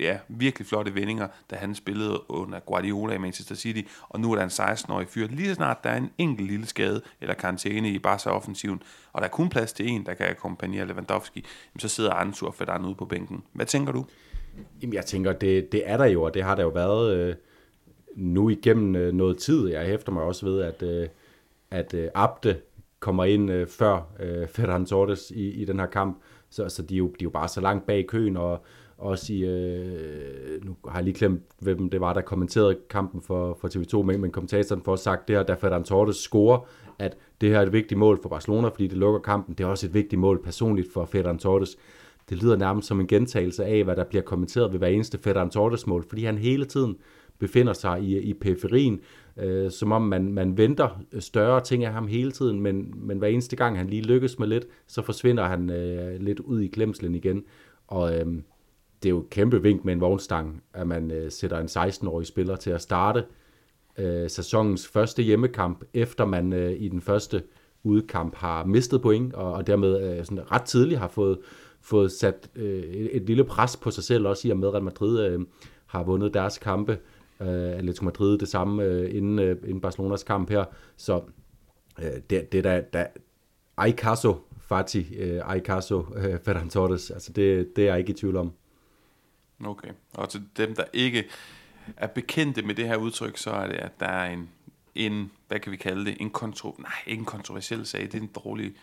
ja, virkelig flotte vendinger, da han spillede under Guardiola i Manchester City, og nu er der en 16-årig fyr. Lige så snart der er en enkelt lille skade eller karantæne i Barca-offensiven, og der er kun plads til en, der kan akkompagnere Lewandowski, så sidder Ansu og Ferran ude på bænken. Hvad tænker du? Jamen, jeg tænker, det, det er der jo, og det har der jo været øh, nu igennem øh, noget tid. Jeg hæfter mig også ved, at øh, at øh, Abde kommer ind øh, før øh, Ferran Torres i, i den her kamp, så, så de, er jo, de er jo bare så langt bag køen, og også i, øh, nu har jeg lige glemt, hvem det var, der kommenterede kampen for, for TV2, men, men kommentatoren får sagt det her, da Ferran Torres scorer, at det her er et vigtigt mål for Barcelona, fordi det lukker kampen. Det er også et vigtigt mål personligt for Ferran Torres. Det lyder nærmest som en gentagelse af, hvad der bliver kommenteret ved hver eneste Ferran Torres mål, fordi han hele tiden befinder sig i, i periferien, øh, som om man, man venter større ting af ham hele tiden, men, men hver eneste gang han lige lykkes med lidt, så forsvinder han øh, lidt ud i glemslen igen. Og øh, det er jo et kæmpe vink med en vognstang, at man øh, sætter en 16-årig spiller til at starte øh, sæsonens første hjemmekamp, efter man øh, i den første udkamp har mistet point, og, og dermed øh, sådan ret tidligt har fået, fået sat øh, et, et lille pres på sig selv, også i og med, at Madrid øh, har vundet deres kampe. Øh, Atletico Madrid det samme øh, inden, øh, inden Barcelonas kamp her. Så øh, det, det der, der ay caso Fati, øh, ay caso øh, Ferran Torres, altså det, det er jeg ikke i tvivl om. Okay, og til dem, der ikke er bekendte med det her udtryk, så er det, at der er en, en hvad kan vi kalde det, en kontro, nej, ikke en kontroversiel sag, det er en dårlig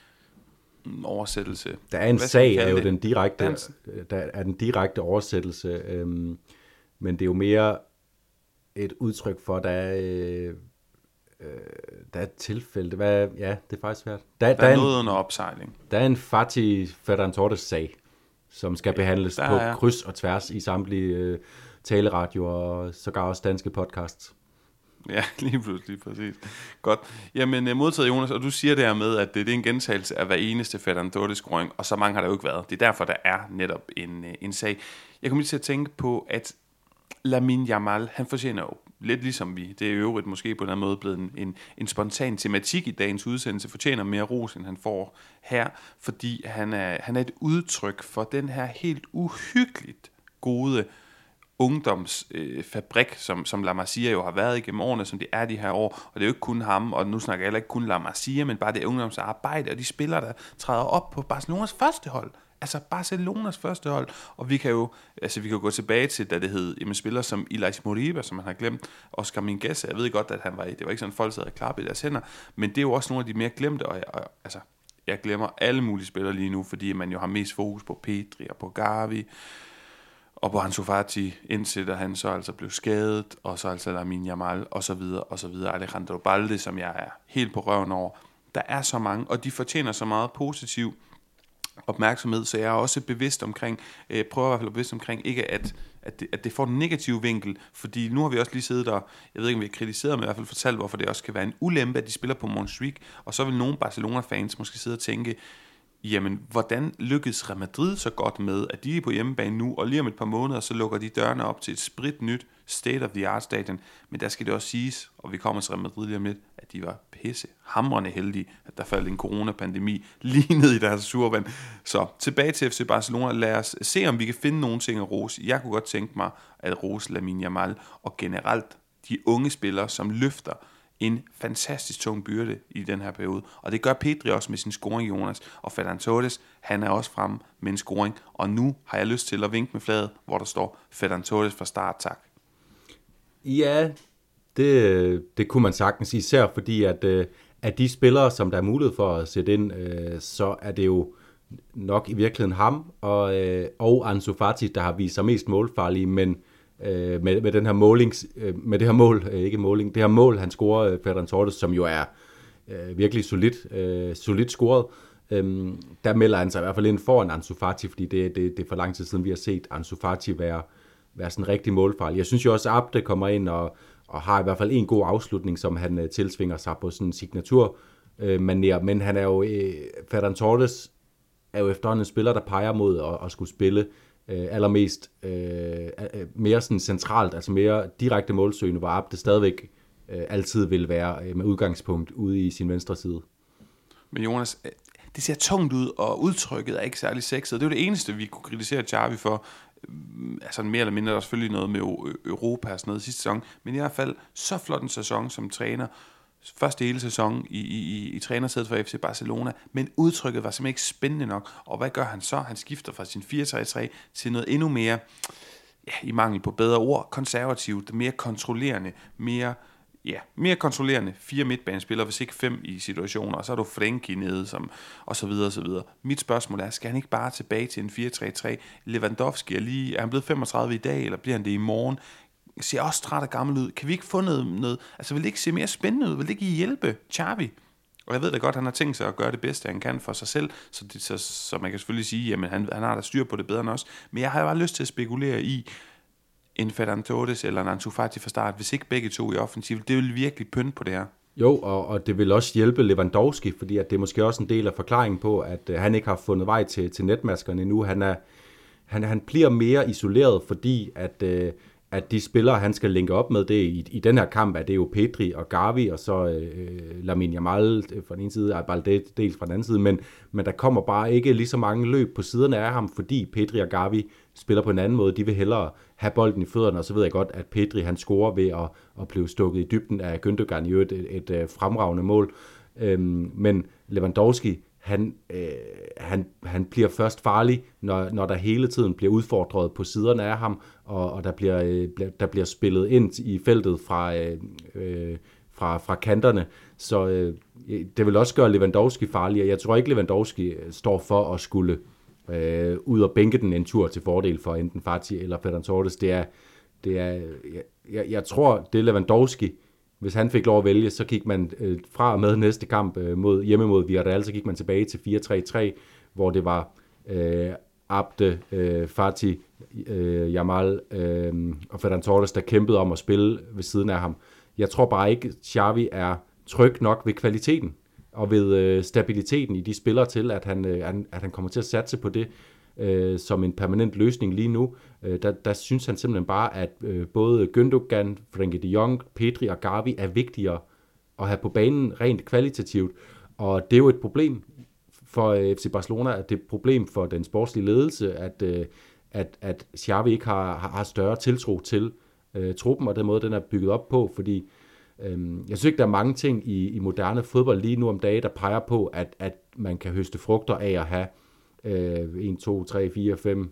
oversættelse. Der er en hvad sag, er jo den direkte, er, der er den direkte oversættelse, øhm, men det er jo mere et udtryk for, der er, øh, øh, der er et tilfælde. Hvad, ja, det er faktisk svært. Der, der, der er noget en, under opsejling. Der er en Fatih Ferran Torres sag, som skal behandles der på er. kryds og tværs i samtlige øh, taleradio og sågar også danske podcasts. Ja, *laughs* lige pludselig, præcis. Godt. Jamen, øh, modtaget Jonas, og du siger det her med, at det, det er en gentagelse af hver eneste Torres scoring, og så mange har der jo ikke været. Det er derfor, der er netop en, øh, en sag. Jeg kommer lige til at tænke på, at Lamin Jamal, han fortjener jo lidt ligesom vi, det er i øvrigt måske på en måde blevet en, en, en spontan tematik i dagens udsendelse, fortjener mere ros, end han får her, fordi han er, han er et udtryk for den her helt uhyggeligt gode ungdomsfabrik, øh, som, som La Masia jo har været igennem årene, som det er de her år, og det er jo ikke kun ham, og nu snakker jeg heller ikke kun La Masia, men bare det ungdomsarbejde, og de spillere, der træder op på Barcelonas første hold, altså Barcelonas første hold, og vi kan jo, altså vi kan jo gå tilbage til, da det hed, jamen spillere som Elias Moriba, som man har glemt, Oscar Mingueza, jeg ved godt, at han var i, det var ikke sådan, folk sad og klappede i deres hænder, men det er jo også nogle af de mere glemte, og, og altså, jeg glemmer alle mulige spillere lige nu, fordi man jo har mest fokus på Pedri og på Gavi, og på Ansu Fati, indtil da han så altså blev skadet, og så altså Lamin Jamal, og så videre, og så videre. Alejandro Balde, som jeg er helt på røven over. Der er så mange, og de fortjener så meget positiv opmærksomhed, så jeg er også bevidst omkring, øh, prøver i hvert fald bevidst omkring, ikke at at det, at det får en negativ vinkel, fordi nu har vi også lige siddet der, jeg ved ikke om vi har kritiseret, men i hvert fald fortalt, hvorfor det også kan være en ulempe, at de spiller på Montjuic, og så vil nogle Barcelona-fans måske sidde og tænke, jamen, hvordan lykkedes Real Madrid så godt med, at de er på hjemmebane nu, og lige om et par måneder, så lukker de dørene op til et sprit nyt state-of-the-art stadion. Men der skal det også siges, og vi kommer til Real Madrid lige om lidt, at de var pisse hamrende heldige, at der faldt en coronapandemi lige ned i deres survand. Så tilbage til FC Barcelona. Lad os se, om vi kan finde nogle ting at rose. Jeg kunne godt tænke mig at rose Lamine Yamal, og generelt de unge spillere, som løfter en fantastisk tung byrde i den her periode. Og det gør Pedri også med sin scoring, Jonas. Og Ferdinand Torres, han er også fremme med en scoring. Og nu har jeg lyst til at vinke med fladet, hvor der står Ferdinand Torres fra start, tak. Ja, det, det kunne man sagtens, især fordi, at, øh, at de spillere, som der er mulighed for at sætte ind, øh, så er det jo nok i virkeligheden ham og, øh, og Ansu Fati, der har vist sig mest målfarlige, men øh, Øh, med, med, den her måling, øh, med det her mål, øh, ikke måling, det her mål, han scorer, øh, Ferran Torres, som jo er øh, virkelig solidt, øh, solidt scoret, øh, der melder han sig i hvert fald ind foran Ansu Fati, fordi det, det, det er for lang tid siden, vi har set Ansu Fati være, være sådan en rigtig målfarlig. Jeg synes jo også, at Abde kommer ind og, og har i hvert fald en god afslutning, som han øh, tilsvinger sig på sådan en signatur øh, manier. Men han er jo, øh, Ferran Torres er jo efterhånden en spiller, der peger mod at, at skulle spille øh, allermest øh, øh, mere sådan centralt, altså mere direkte målsøgende, hvor Abde stadigvæk øh, altid vil være øh, med udgangspunkt ude i sin venstre side. Men Jonas, øh, det ser tungt ud, og udtrykket er ikke særlig sexet. Det er jo det eneste, vi kunne kritisere Xavi for. Mm, altså mere eller mindre, der er selvfølgelig noget med Europa og sådan noget sidste sæson, men i hvert fald så flot en sæson som træner, første hele sæson i, i, i i trænersædet for FC Barcelona, men udtrykket var simpelthen ikke spændende nok. Og hvad gør han så? Han skifter fra sin 4-3-3 til noget endnu mere, ja, i mangel på bedre ord, konservativt, mere kontrollerende, mere, ja, mere kontrollerende. Fire midtbanespillere, hvis ikke fem i situationer, og så er du Frenkie nede, som, og så videre, og så videre. Mit spørgsmål er, skal han ikke bare tilbage til en 4-3-3? Lewandowski er lige, er han blevet 35 i dag, eller bliver han det i morgen? Ser også træt og gammel ud. Kan vi ikke få noget, noget altså vil det ikke se mere spændende ud? Vil det ikke hjælpe Xavi? Og jeg ved da godt, at han har tænkt sig at gøre det bedste, han kan for sig selv, så, det, så, så man kan selvfølgelig sige, at han, han har da styr på det bedre end os. Men jeg har jo bare lyst til at spekulere i, en Ferran Torres eller en Ansu Fati fra start, hvis ikke begge to i offensiv, det vil virkelig pynte på det her. Jo, og, og det vil også hjælpe Lewandowski, fordi at det er måske også en del af forklaringen på, at øh, han ikke har fundet vej til, til netmaskerne endnu. Han, er, han, han bliver mere isoleret, fordi at Øh, at de spillere, han skal linke op med det i, i den her kamp, er det jo Pedri og Gavi, og så øh, Lamine Yamal fra den ene side, og Balde dels fra den anden side, men, men der kommer bare ikke lige så mange løb på siderne af ham, fordi Pedri og Gavi spiller på en anden måde. De vil hellere have bolden i fødderne, og så ved jeg godt, at Pedri han scorer ved at, at blive stukket i dybden af Gündogan jo et, et, et, et fremragende mål. Øhm, men Lewandowski, han, øh, han, han bliver først farlig, når, når der hele tiden bliver udfordret på siderne af ham, og, og der, bliver, øh, der bliver spillet ind i feltet fra, øh, øh, fra, fra kanterne. Så øh, øh det vil også gøre Lewandowski farlig, og jeg tror ikke, Lewandowski øh, står for at skulle øh, ud og bænke den en tur til fordel for enten Fati eller Ferran Torres. Det er, det er, jeg, jeg tror, det er Lewandowski, hvis han fik lov at vælge, så gik man øh, fra og med næste kamp øh, mod, hjemme mod Villarreal, så gik man tilbage til 4-3-3, hvor det var øh, Abde, øh, Fati, øh, Jamal øh, og Ferran Torres, der kæmpede om at spille ved siden af ham. Jeg tror bare ikke, at Xavi er tryg nok ved kvaliteten og ved øh, stabiliteten i de spillere til, at han, øh, at han kommer til at satse på det øh, som en permanent løsning lige nu. Øh, der, der synes han simpelthen bare, at øh, både Gündogan, Frenkie de Jong, Pedri og Gavi er vigtigere at have på banen rent kvalitativt. Og det er jo et problem for øh, FC Barcelona, at det er et problem for den sportslige ledelse, at, øh, at, at Xavi ikke har, har, har større tiltro til øh, truppen, og den måde, den er bygget op på, fordi øh, jeg synes ikke, der er mange ting i, i moderne fodbold lige nu om dagen, der peger på, at, at man kan høste frugter af at have øh, 1, 2, 3, 4, 5,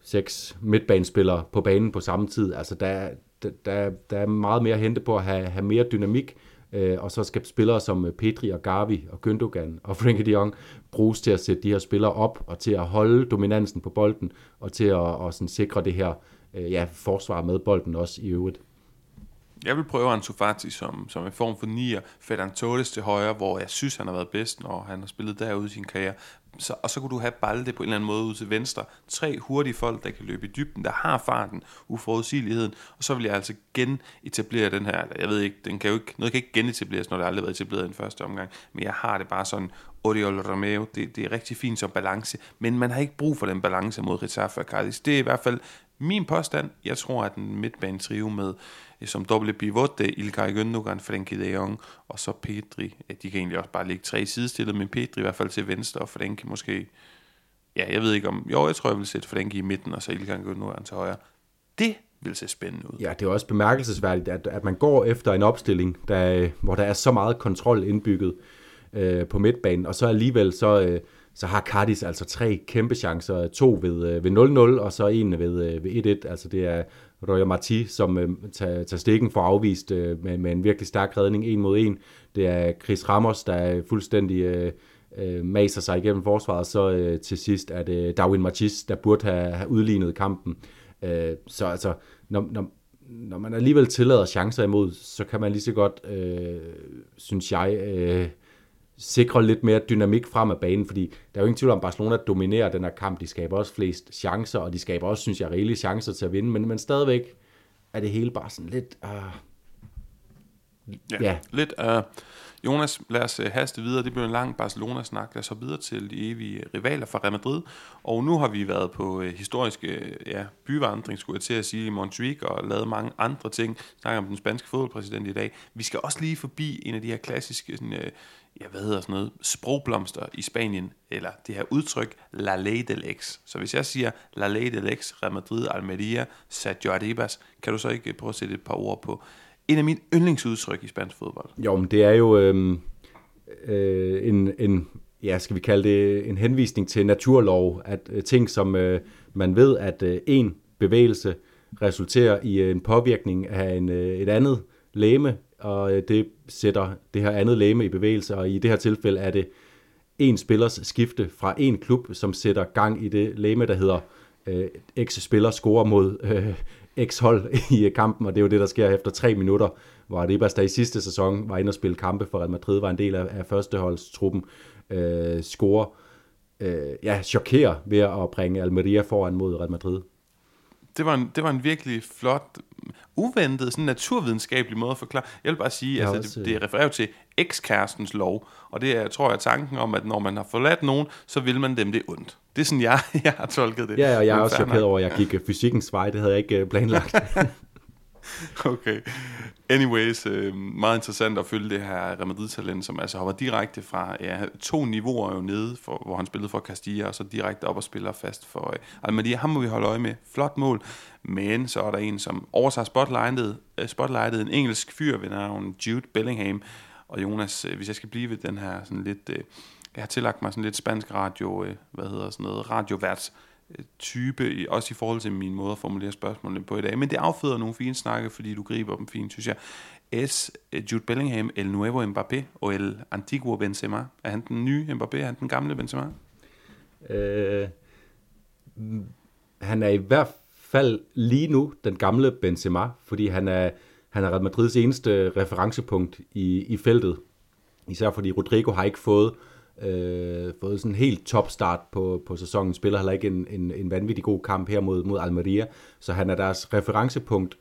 6 midtbanespillere på banen på samme tid. Altså der, der, der er meget mere at hente på at have, have mere dynamik, øh, og så skal spillere som øh, Petri og Gavi og Gündogan og *laughs* Frenkie de Jong bruges til at sætte de her spillere op og til at holde dominansen på bolden og til at og sådan sikre det her øh, ja, forsvar med bolden også i øvrigt. Jeg vil prøve Ansu Fati som, som en form for nier, Ferran Torres til højre, hvor jeg synes, han har været bedst, når han har spillet derude i sin karriere. Så, og så kunne du have Balde på en eller anden måde ud til venstre. Tre hurtige folk, der kan løbe i dybden, der har farten, uforudsigeligheden. Og så vil jeg altså genetablere den her, jeg ved ikke, den kan jo ikke, noget kan ikke genetableres, når det aldrig har været etableret i den første omgang. Men jeg har det bare sådan, Oriol Romeo, det, det er rigtig fint som balance, men man har ikke brug for den balance mod Rizaffa og Cardis. Det er i hvert fald min påstand. Jeg tror, at den midtbane trio med som doble pivot, eh, Ilkay Gündogan, Frenkie de Jong og så Pedri. Eh, de kan egentlig også bare ligge tre sidestillet, men Pedri i hvert fald til venstre, og Frenkie måske... Ja, jeg ved ikke om... Jo, jeg tror, jeg vil sætte Frenkie i midten, og så Ilkay Gündogan til højre. Det vil se spændende ud. Ja, det er også bemærkelsesværdigt, at, at man går efter en opstilling, der, hvor der er så meget kontrol indbygget øh, på midtbanen, og så alligevel så, øh, så har Cardis altså tre kæmpe chancer, to ved, øh, ved 0-0, og så en ved, øh, ved 1-1, altså det er Roger Marti, som øh, tager, tager stikken for afvist øh, med, med en virkelig stærk redning, en mod en. Det er Chris Ramos, der er fuldstændig øh, øh, maser sig igennem forsvaret, så øh, til sidst er det Darwin Martis, der burde have, have udlignet kampen. Øh, så altså, når, når, når man alligevel tillader chancer imod, så kan man lige så godt, øh, synes jeg, øh, sikre lidt mere dynamik frem af banen, fordi der er jo ingen tvivl om, at Barcelona dominerer den her kamp. De skaber også flest chancer, og de skaber også, synes jeg, reelle chancer til at vinde, men, men stadigvæk er det hele bare sådan lidt... Uh, ja, ja, lidt... Uh, Jonas, lad os øh, haste videre. Det blev en lang Barcelona-snak. Lad os så videre til de evige rivaler fra Real Madrid. Og nu har vi været på øh, historiske ja, byvandring, skulle jeg til at sige, i Montjuic, og lavet mange andre ting. Snakker om den spanske fodboldpræsident i dag. Vi skal også lige forbi en af de her klassiske sådan, øh, ja, hvad hedder sådan noget, sprogblomster i Spanien, eller det her udtryk, La Ley del Ex. Så hvis jeg siger La Ley del Ex, Real Madrid, Almeria, Sergio Arribas, kan du så ikke prøve at sætte et par ord på en af mine yndlingsudtryk i spansk fodbold? Jo, men det er jo øh, øh, en, en, ja, skal vi kalde det en henvisning til naturlov, at øh, ting, som øh, man ved, at øh, en bevægelse resulterer i øh, en påvirkning af en, øh, et andet læme, og øh, det sætter det her andet læme i bevægelse, og i det her tilfælde er det en spillers skifte fra en klub, som sætter gang i det læme, der hedder øh, X-spiller scorer mod øh, X-hold i øh, kampen, og det er jo det, der sker efter tre minutter, hvor Arribas, der i sidste sæson var inde og spille kampe for Real Madrid, var en del af, af førsteholdstruppen, øh, scorer, øh, ja, chokerer ved at bringe Almeria foran mod Real Madrid. Det var en, det var en virkelig flot, uventet, sådan naturvidenskabelig måde at forklare. Jeg vil bare sige, at altså, det, det refererer til ekskærestens lov, og det er, tror jeg, tanken om, at når man har forladt nogen, så vil man dem det ondt. Det er sådan, jeg, *laughs* jeg har tolket det. Ja, og jeg er også chokeret over, at jeg gik fysikkens vej. Det havde jeg ikke øh, planlagt. *laughs* *laughs* okay. Anyways, øh, meget interessant at følge det her Real Madrid-talent, som altså hopper direkte fra ja, to niveauer jo nede, for, hvor han spillede for Castilla, og så direkte op og spiller fast for øh, Almeria. Ham må vi holde øje med. Flot mål. Men så er der en, som overtager spotlightet, øh, spotlightet en engelsk fyr ved navn Jude Bellingham. Og Jonas, øh, hvis jeg skal blive ved den her sådan lidt... Øh, jeg har tillagt mig sådan lidt spansk radio, øh, hvad hedder sådan noget, radiovært type, også i forhold til min måde at formulere spørgsmålene på i dag. Men det afføder nogle fine snakke, fordi du griber dem fint, synes jeg. Es øh, Jude Bellingham, el nuevo Mbappé, og el antiguo Benzema. Er han den nye Mbappé? Er han den gamle Benzema? Øh, han er i hvert fald lige nu den gamle Benzema, fordi han er, han er Real Madrids eneste referencepunkt i, i feltet. Især fordi Rodrigo har ikke fået øh, øh, fået sådan en helt topstart på, på sæsonen, spiller heller ikke en, en, en vanvittig god kamp her mod, mod Almeria, så han er deres referencepunkt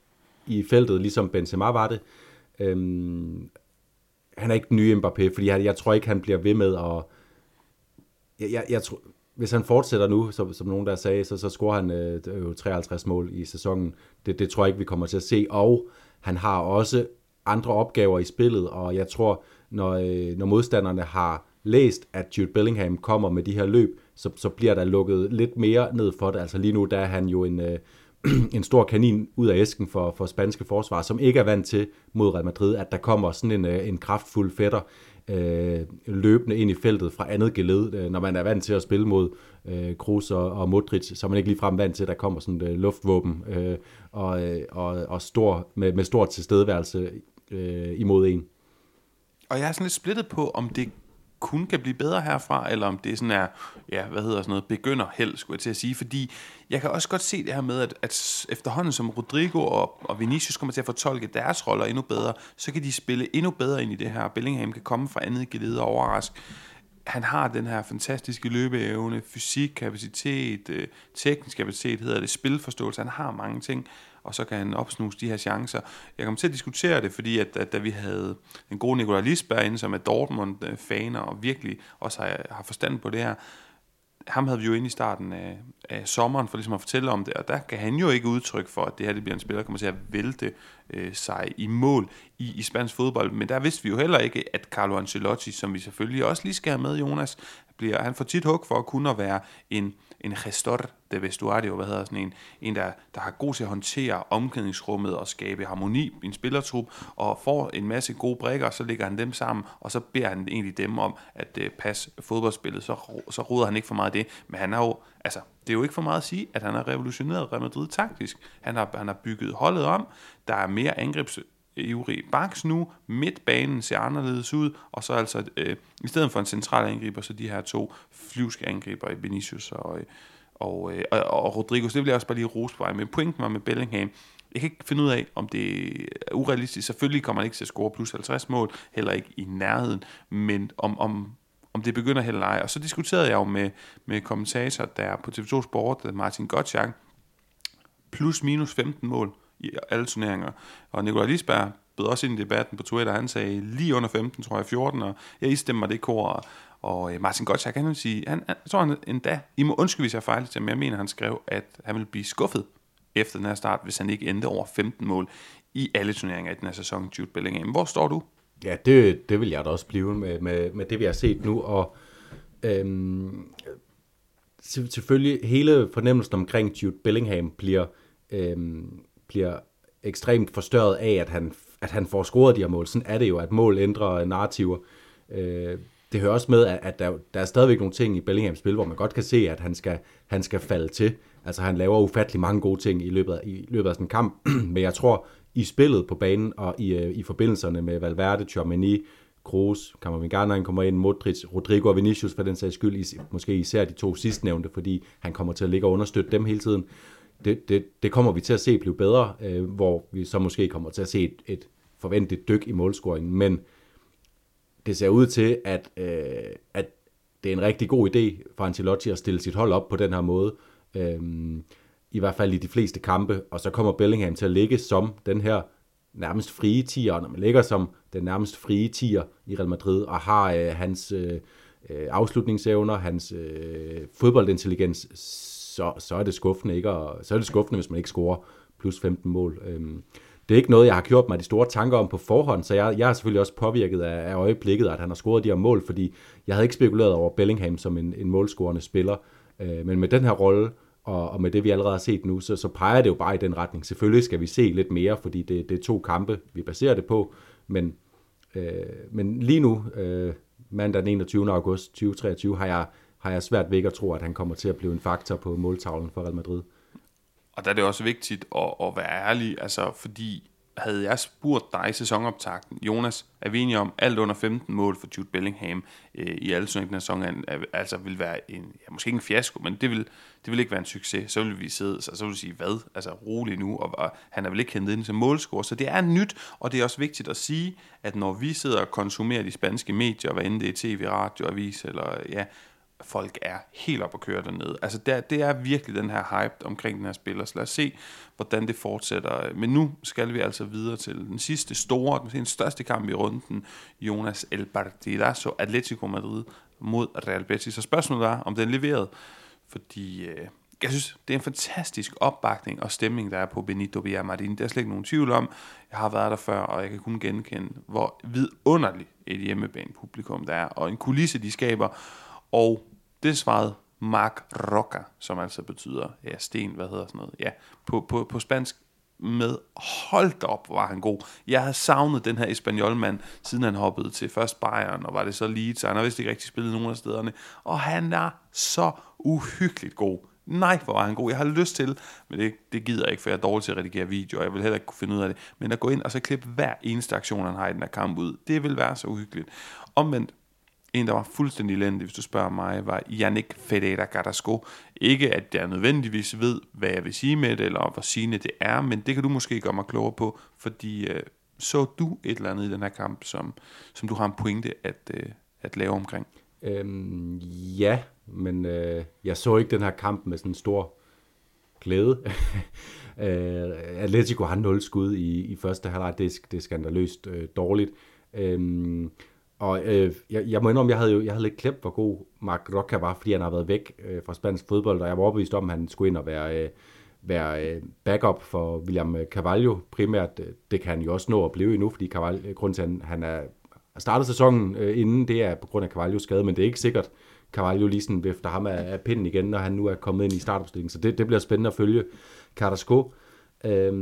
i feltet, ligesom Benzema var det. Øhm, han er ikke den nye Mbappé, fordi jeg, jeg tror ikke, han bliver ved med at... Jeg, jeg, jeg tror, hvis han fortsætter nu, som, som nogen der sagde, så, så scorer han øh, 53 mål i sæsonen. Det, det tror jeg ikke, vi kommer til at se. Og han har også andre opgaver i spillet, og jeg tror, når, øh, når modstanderne har læst, at Jude Bellingham kommer med de her løb, så, så bliver der lukket lidt mere ned for det. Altså lige nu, der er han jo en, øh, *clears throat* en stor kanin ud af æsken for, for spanske forsvar, som ikke er vant til mod Real Madrid, at der kommer sådan en, øh, en kraftfuld fætter øh, løbende ind i feltet fra andet geled, øh, når man er vant til at spille mod øh, Kroos og, og Modric, så er man ikke ligefrem vant til, at der kommer sådan et øh, luftvåben øh, og, øh, og, og stor, med, med stor tilstedeværelse øh, imod en. Og jeg er sådan lidt splittet på, om det kun kan blive bedre herfra, eller om det sådan er, ja, hvad hedder sådan noget, begynder held, skulle jeg til at sige, fordi jeg kan også godt se det her med, at, at efterhånden som Rodrigo og, og Vinicius kommer til at fortolke deres roller endnu bedre, så kan de spille endnu bedre ind i det her. Bellingham kan komme fra andet gelede og overraske han har den her fantastiske løbeevne, fysik, kapacitet, øh, teknisk kapacitet, hedder det, spilforståelse, han har mange ting, og så kan han opsnuse de her chancer. Jeg kommer til at diskutere det, fordi at, at da vi havde en god Nikolaj Lisberg inde, som er Dortmund-faner, og virkelig også har, har forstand på det her, ham havde vi jo inde i starten af, af sommeren for ligesom at fortælle om det, og der kan han jo ikke udtryk for, at det her det bliver en spiller, der kommer til at vælte øh, sig i mål i, i spansk fodbold. Men der vidste vi jo heller ikke, at Carlo Ancelotti, som vi selvfølgelig også lige skal have med, Jonas, bliver, han får tit hug for at kunne være en en gestor de vestuario, hvad hedder sådan en, en der, der har god til at håndtere omklædningsrummet og skabe harmoni i en spillertrup, og får en masse gode brækker, så lægger han dem sammen, og så beder han egentlig dem om at uh, passe fodboldspillet, så, så roder han ikke for meget det, men han har jo, altså, det er jo ikke for meget at sige, at han har revolutioneret Real Madrid taktisk. Han har, han har bygget holdet om, der er mere angrebs Juri baks nu. Midtbanen ser anderledes ud, og så altså, øh, i stedet for en central angriber, så de her to flyvske angriber Vinicius og, øh, og, øh, og, og Rodrigo. Så det vil jeg også bare lige rose på Men pointen var med Bellingham, jeg kan ikke finde ud af, om det er urealistisk. Selvfølgelig kommer han ikke til at score plus 50 mål, heller ikke i nærheden, men om, om, om det begynder heller ej. Og så diskuterede jeg jo med, med kommentator der på TV2 Sport, Martin Gottschalk, plus minus 15 mål i alle turneringer. Og Nikolaj Lisberg bød også ind i debatten på Twitter, han sagde lige under 15, tror jeg, 14, og jeg istemmer det kor, og øh, Martin Gottschalk, han vil sige, han, han, jeg tror han endda, I må undskylde, hvis jeg fejler til, men jeg mener, han skrev, at han vil blive skuffet efter den her start, hvis han ikke endte over 15 mål i alle turneringer i den her sæson, Jude Bellingham. Hvor står du? Ja, det, det vil jeg da også blive med, med, med det, vi har set nu, og øhm, selvfølgelig hele fornemmelsen omkring Jude Bellingham bliver øhm, bliver ekstremt forstørret af, at han, at han får scoret de her mål. Sådan er det jo, at mål ændrer narrativer. Øh, det hører også med, at, at der, der er stadigvæk nogle ting i Bellinghams spil, hvor man godt kan se, at han skal, han skal falde til. Altså han laver ufattelig mange gode ting i løbet af, i løbet af sådan en kamp, *clears throat* men jeg tror, i spillet på banen og i, øh, i forbindelserne med Valverde, Tchouameni, Kroos, Kammervingana, han kommer ind, Modric, Rodrigo og Vinicius for den sags skyld, is, måske især de to sidstnævnte, fordi han kommer til at ligge og understøtte dem hele tiden det, det, det kommer vi til at se blive bedre, øh, hvor vi så måske kommer til at se et, et forventet dyk i målscoringen, men det ser ud til, at, øh, at det er en rigtig god idé for Ancelotti at stille sit hold op på den her måde, øh, i hvert fald i de fleste kampe, og så kommer Bellingham til at ligge som den her nærmest frie tier, og når man ligger som den nærmest frie tier i Real Madrid, og har øh, hans øh, øh afslutningsevner, hans øh, fodboldintelligens, så, så er det skuffende ikke, at, så er det skuffende, hvis man ikke scorer plus 15 mål. Øhm, det er ikke noget, jeg har gjort mig de store tanker om på forhånd, så jeg, jeg er selvfølgelig også påvirket af, af øjeblikket, at han har scoret de her mål, fordi jeg havde ikke spekuleret over Bellingham som en, en målscorende spiller. Øh, men med den her rolle, og, og med det vi allerede har set nu, så, så peger det jo bare i den retning. Selvfølgelig skal vi se lidt mere, fordi det, det er to kampe, vi baserer det på, men, øh, men lige nu, øh, mandag den 21. august 2023, har jeg har jeg svært ved at tro, at han kommer til at blive en faktor på måltavlen for Real Madrid. Og der er det også vigtigt at, at være ærlig, altså fordi havde jeg spurgt dig i sæsonoptakten, Jonas, er vi enige om, alt under 15 mål for Jude Bellingham øh, i alle sådan en sæson, altså vil være en, ja, måske ikke en fiasko, men det vil, det vil ikke være en succes. Så vil vi sidde, så, så vil vi sige, hvad? Altså rolig nu, og, og han er vel ikke hentet ind som målscore, så det er nyt, og det er også vigtigt at sige, at når vi sidder og konsumerer de spanske medier, hvad end det er tv, radio, avis, eller ja, folk er helt op at køre dernede. Altså der, det er virkelig den her hype omkring den her spiller, så lad os se, hvordan det fortsætter. Men nu skal vi altså videre til den sidste store, den største kamp i runden, Jonas El Partidazo, Atletico Madrid mod Real Betis. Så spørgsmålet er, om den er leveret, fordi øh, jeg synes, det er en fantastisk opbakning og stemning, der er på Benito Villamarin. Det er slet ikke nogen tvivl om. Jeg har været der før, og jeg kan kun genkende, hvor vidunderligt et hjemmebane publikum der er, og en kulisse, de skaber. Og det svarede Mark Roca, som altså betyder, ja, sten, hvad hedder sådan noget, ja, på, på, på spansk med, hold da op, var han god. Jeg havde savnet den her espanjolmand, siden han hoppede til først Bayern, og var det så lige, så han har vist ikke rigtig spillet nogen af stederne. Og han er så uhyggeligt god. Nej, hvor var han god. Jeg har lyst til, men det, det gider jeg ikke, for jeg er dårlig til at redigere videoer, jeg vil heller ikke kunne finde ud af det. Men at gå ind og så klippe hver eneste aktion, han har i den her kamp ud, det vil være så uhyggeligt. Omvendt, en, der var fuldstændig elendig, hvis du spørger mig, var Yannick Ferreira Carrasco. Ikke, at jeg nødvendigvis ved, hvad jeg vil sige med det, eller hvor sigende det er, men det kan du måske gøre mig klogere på, fordi øh, så du et eller andet i den her kamp, som, som du har en pointe at, øh, at lave omkring? Øhm, ja, men øh, jeg så ikke den her kamp med sådan en stor glæde. *laughs* øh, Atletico har nul skud i, i første halvleg. Det, det er skandaløst øh, dårligt. Øhm, og øh, jeg, jeg må indrømme, jeg havde jo jeg havde lidt klemt, hvor god Mark Roca var, fordi han har været væk øh, fra spansk fodbold, og jeg var overbevist om, at han skulle ind og være, øh, være øh, backup for William øh, Carvalho primært. Øh, det kan han jo også nå at blive endnu, fordi Carvalho, øh, grund til, at han, han er startet sæsonen øh, inden, det er på grund af Carvalhos skade, men det er ikke sikkert, Carvalho lige sådan vifter ham af, af pinden igen, når han nu er kommet ind i startopstillingen. Så det, det bliver spændende at følge. Carrasco øh,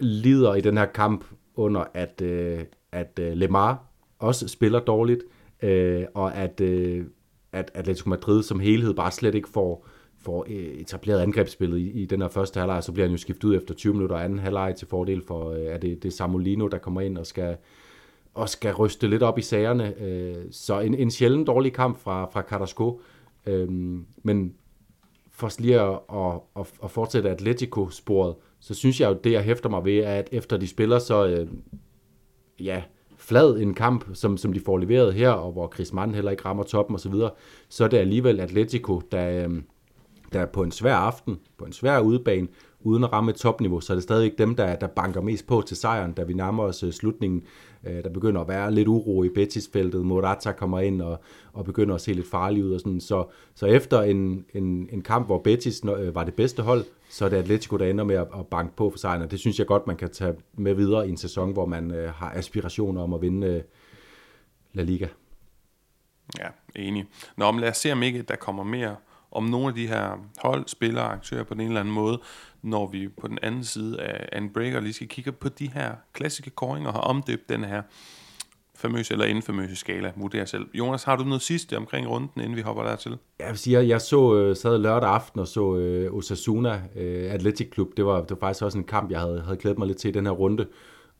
lider i den her kamp under, at, øh, at øh, Lemar også spiller dårligt, øh, og at, øh, at Atletico Madrid som helhed bare slet ikke får, får øh, etableret angrebsspillet i, i den her første halvleg, så bliver han jo skiftet ud efter 20 minutter anden halvleg til fordel for, øh, er det, det er Samolino, der kommer ind og skal, og skal ryste lidt op i sagerne. Øh, så en, en sjældent dårlig kamp fra, fra Carrasco, øh, men for lige at, at, at, at fortsætte Atletico-sporet, så synes jeg jo, det jeg hæfter mig ved, er, at efter de spiller så, øh, ja, flad en kamp, som, som de får leveret her, og hvor Chris Mann heller ikke rammer toppen osv., så, så er det alligevel Atletico, der, øhm, der på en svær aften, på en svær udebane, uden at ramme et topniveau, så er det stadigvæk dem, der, der banker mest på til sejren, da vi nærmer os øh, slutningen. Øh, der begynder at være lidt uro i Betis-feltet. Morata kommer ind og, og begynder at se lidt farlig ud. Og sådan. Så, så efter en, en, en kamp, hvor Betis øh, var det bedste hold, så er det Atletico, der ender med at, at banke på for sejren. Og det synes jeg godt, man kan tage med videre i en sæson, hvor man øh, har aspirationer om at vinde øh, La Liga. Ja, enig. Nå, men lad os se, om ikke der kommer mere om nogle af de her hold, spillere, aktører på den ene eller anden måde, når vi på den anden side af en breaker lige skal kigge på de her klassiske koringer og har omdøbt den her famøse eller infamøse skala, vurderer selv. Jonas, har du noget sidste omkring runden, inden vi hopper dertil? Jeg vil sige, jeg så, øh, sad lørdag aften og så uh, Osasuna uh, Athletic Club. Det var, det var faktisk også en kamp, jeg havde, havde glædet mig lidt til i den her runde.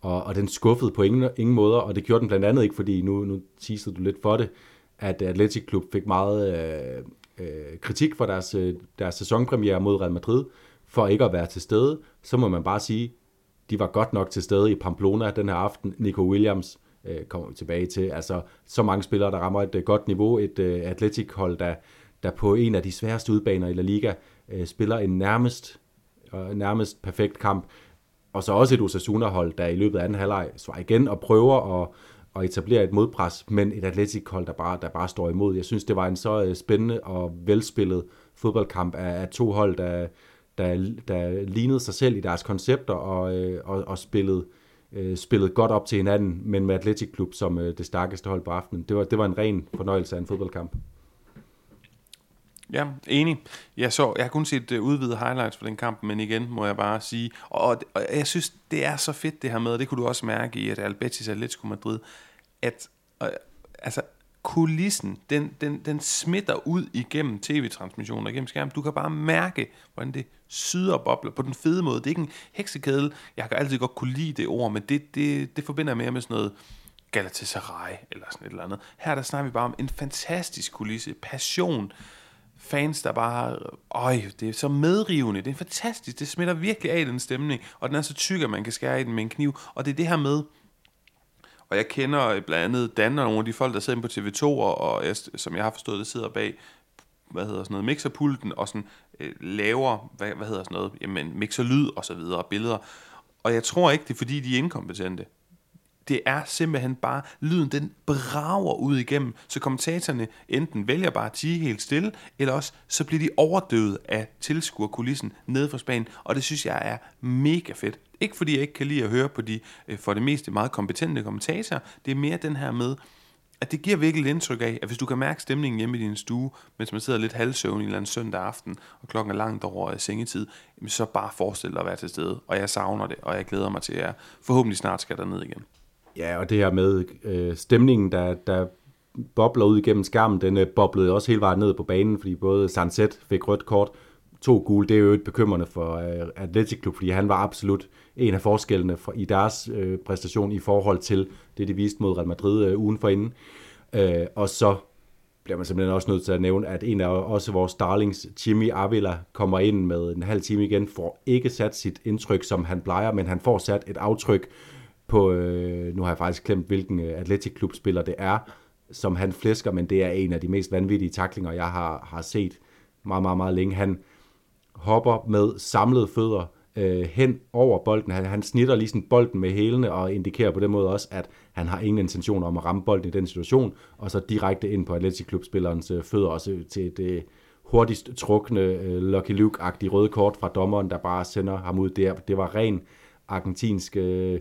Og, og den skuffede på ingen, ingen måder, og det gjorde den blandt andet ikke, fordi nu, nu teasede du lidt for det, at Athletic Club fik meget øh, kritik for deres, øh, deres sæsonpremiere mod Real Madrid, for ikke at være til stede, så må man bare sige, de var godt nok til stede i Pamplona den her aften. Nico Williams øh, kommer vi tilbage til. Altså, så mange spillere, der rammer et øh, godt niveau. Et øh, atletikhold, der, der på en af de sværeste udbaner i La Liga øh, spiller en nærmest, øh, nærmest perfekt kamp. Og så også et Osasuna-hold, der i løbet af anden halvleg svarer igen og prøver at, at etablere et modpres, men et Atletic-hold, der bare, der bare står imod. Jeg synes, det var en så øh, spændende og velspillet fodboldkamp af, af to hold, der, der, der lignede sig selv i deres koncepter og, øh, og, og spillede, øh, spillede godt op til hinanden, men med Atletic Klub som det stærkeste hold på aftenen. Det var, det var en ren fornøjelse af en fodboldkamp. Ja, enig. Jeg, så, jeg har kun set øh, uh, udvidet highlights for den kamp, men igen må jeg bare sige, og, og jeg synes, det er så fedt det her med, og det kunne du også mærke i, at Albetis Atletico Madrid, at uh, altså, kulissen, den, den, den smitter ud igennem tv-transmissioner, igennem skærmen. Du kan bare mærke, hvordan det syder bobler på den fede måde. Det er ikke en heksekedel. Jeg kan altid godt kunne lide det ord, men det, det, det forbinder jeg mere med sådan noget Galatasaray eller sådan et eller andet. Her der snakker vi bare om en fantastisk kulisse, passion, fans, der bare, øj, det er så medrivende, det er fantastisk, det smitter virkelig af den stemning, og den er så tyk, at man kan skære i den med en kniv, og det er det her med, og jeg kender blandt andet Dan og nogle af de folk, der sidder på TV2, og, og jeg, som jeg har forstået, det sidder bag hvad hedder sådan noget, mixerpulten, og sådan øh, laver, hvad, hvad hedder sådan noget, jamen mixer lyd og så videre, og billeder. Og jeg tror ikke, det er fordi, de er inkompetente. Det er simpelthen bare, lyden den brager ud igennem, så kommentatorerne enten vælger bare at tige helt stille, eller også så bliver de overdøvet af tilskuerkulissen nede fra Spanien, og det synes jeg er mega fedt. Ikke fordi jeg ikke kan lide at høre på de øh, for det meste meget kompetente kommentatorer, det er mere den her med, at det giver virkelig et indtryk af, at hvis du kan mærke stemningen hjemme i din stue, mens man sidder lidt halvsøvn i en eller anden søndag aften, og klokken er langt over sengetid, så bare forestil dig at være til stede. Og jeg savner det, og jeg glæder mig til, at jeg forhåbentlig snart skal ned igen. Ja, og det her med øh, stemningen, der, der bobler ud igennem skærmen, den øh, boblede også hele vejen ned på banen, fordi både Sanset fik rødt kort, to gule, det er jo et bekymrende for øh, Atletic Klub, fordi han var absolut en af forskellene for, i deres øh, præstation i forhold til det, de viste mod Real Madrid øh, ugen for inden. Øh, og så bliver man simpelthen også nødt til at nævne, at en af også vores darlings, Jimmy Avila, kommer ind med en halv time igen, får ikke sat sit indtryk, som han plejer, men han får sat et aftryk på, øh, nu har jeg faktisk glemt, hvilken øh, atletikklubspiller det er, som han flæsker, men det er en af de mest vanvittige taklinger, jeg har, har set meget, meget, meget længe. Han hopper med samlede fødder øh, hen over bolden. Han, han snitter lige bolden med hælene og indikerer på den måde også, at han har ingen intention om at ramme bolden i den situation, og så direkte ind på Atletic Klub-spillerens øh, fødder også til det hurtigst trukne øh, Lucky Luke-agtige røde kort fra dommeren, der bare sender ham ud der. Det var ren argentinsk øh,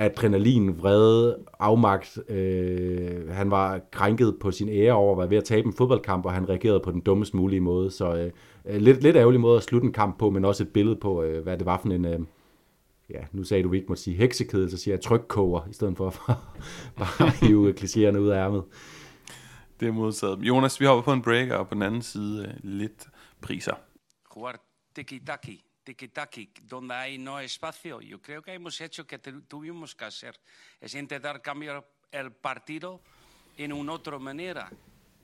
adrenalin, vrede, afmagt. Øh, han var krænket på sin ære over at være ved at tabe en fodboldkamp, og han reagerede på den dummest mulige måde. Så øh, lidt, lidt ærgerlig måde at slutte en kamp på, men også et billede på, øh, hvad det var for en... Øh, ja, nu sagde du, at vi ikke måtte sige heksekedel, så siger jeg trykkoger, i stedet for at *laughs* bare hive klichéerne ud af ærmet. Det er modtaget. Jonas, vi hopper på en breaker, og på den anden side øh, lidt priser. Tiki-taki tiki-taki, donde hay no espacio. Yo creo que hemos hecho que tuvimos que hacer. Es intentar cambiar el partido en una otra manera.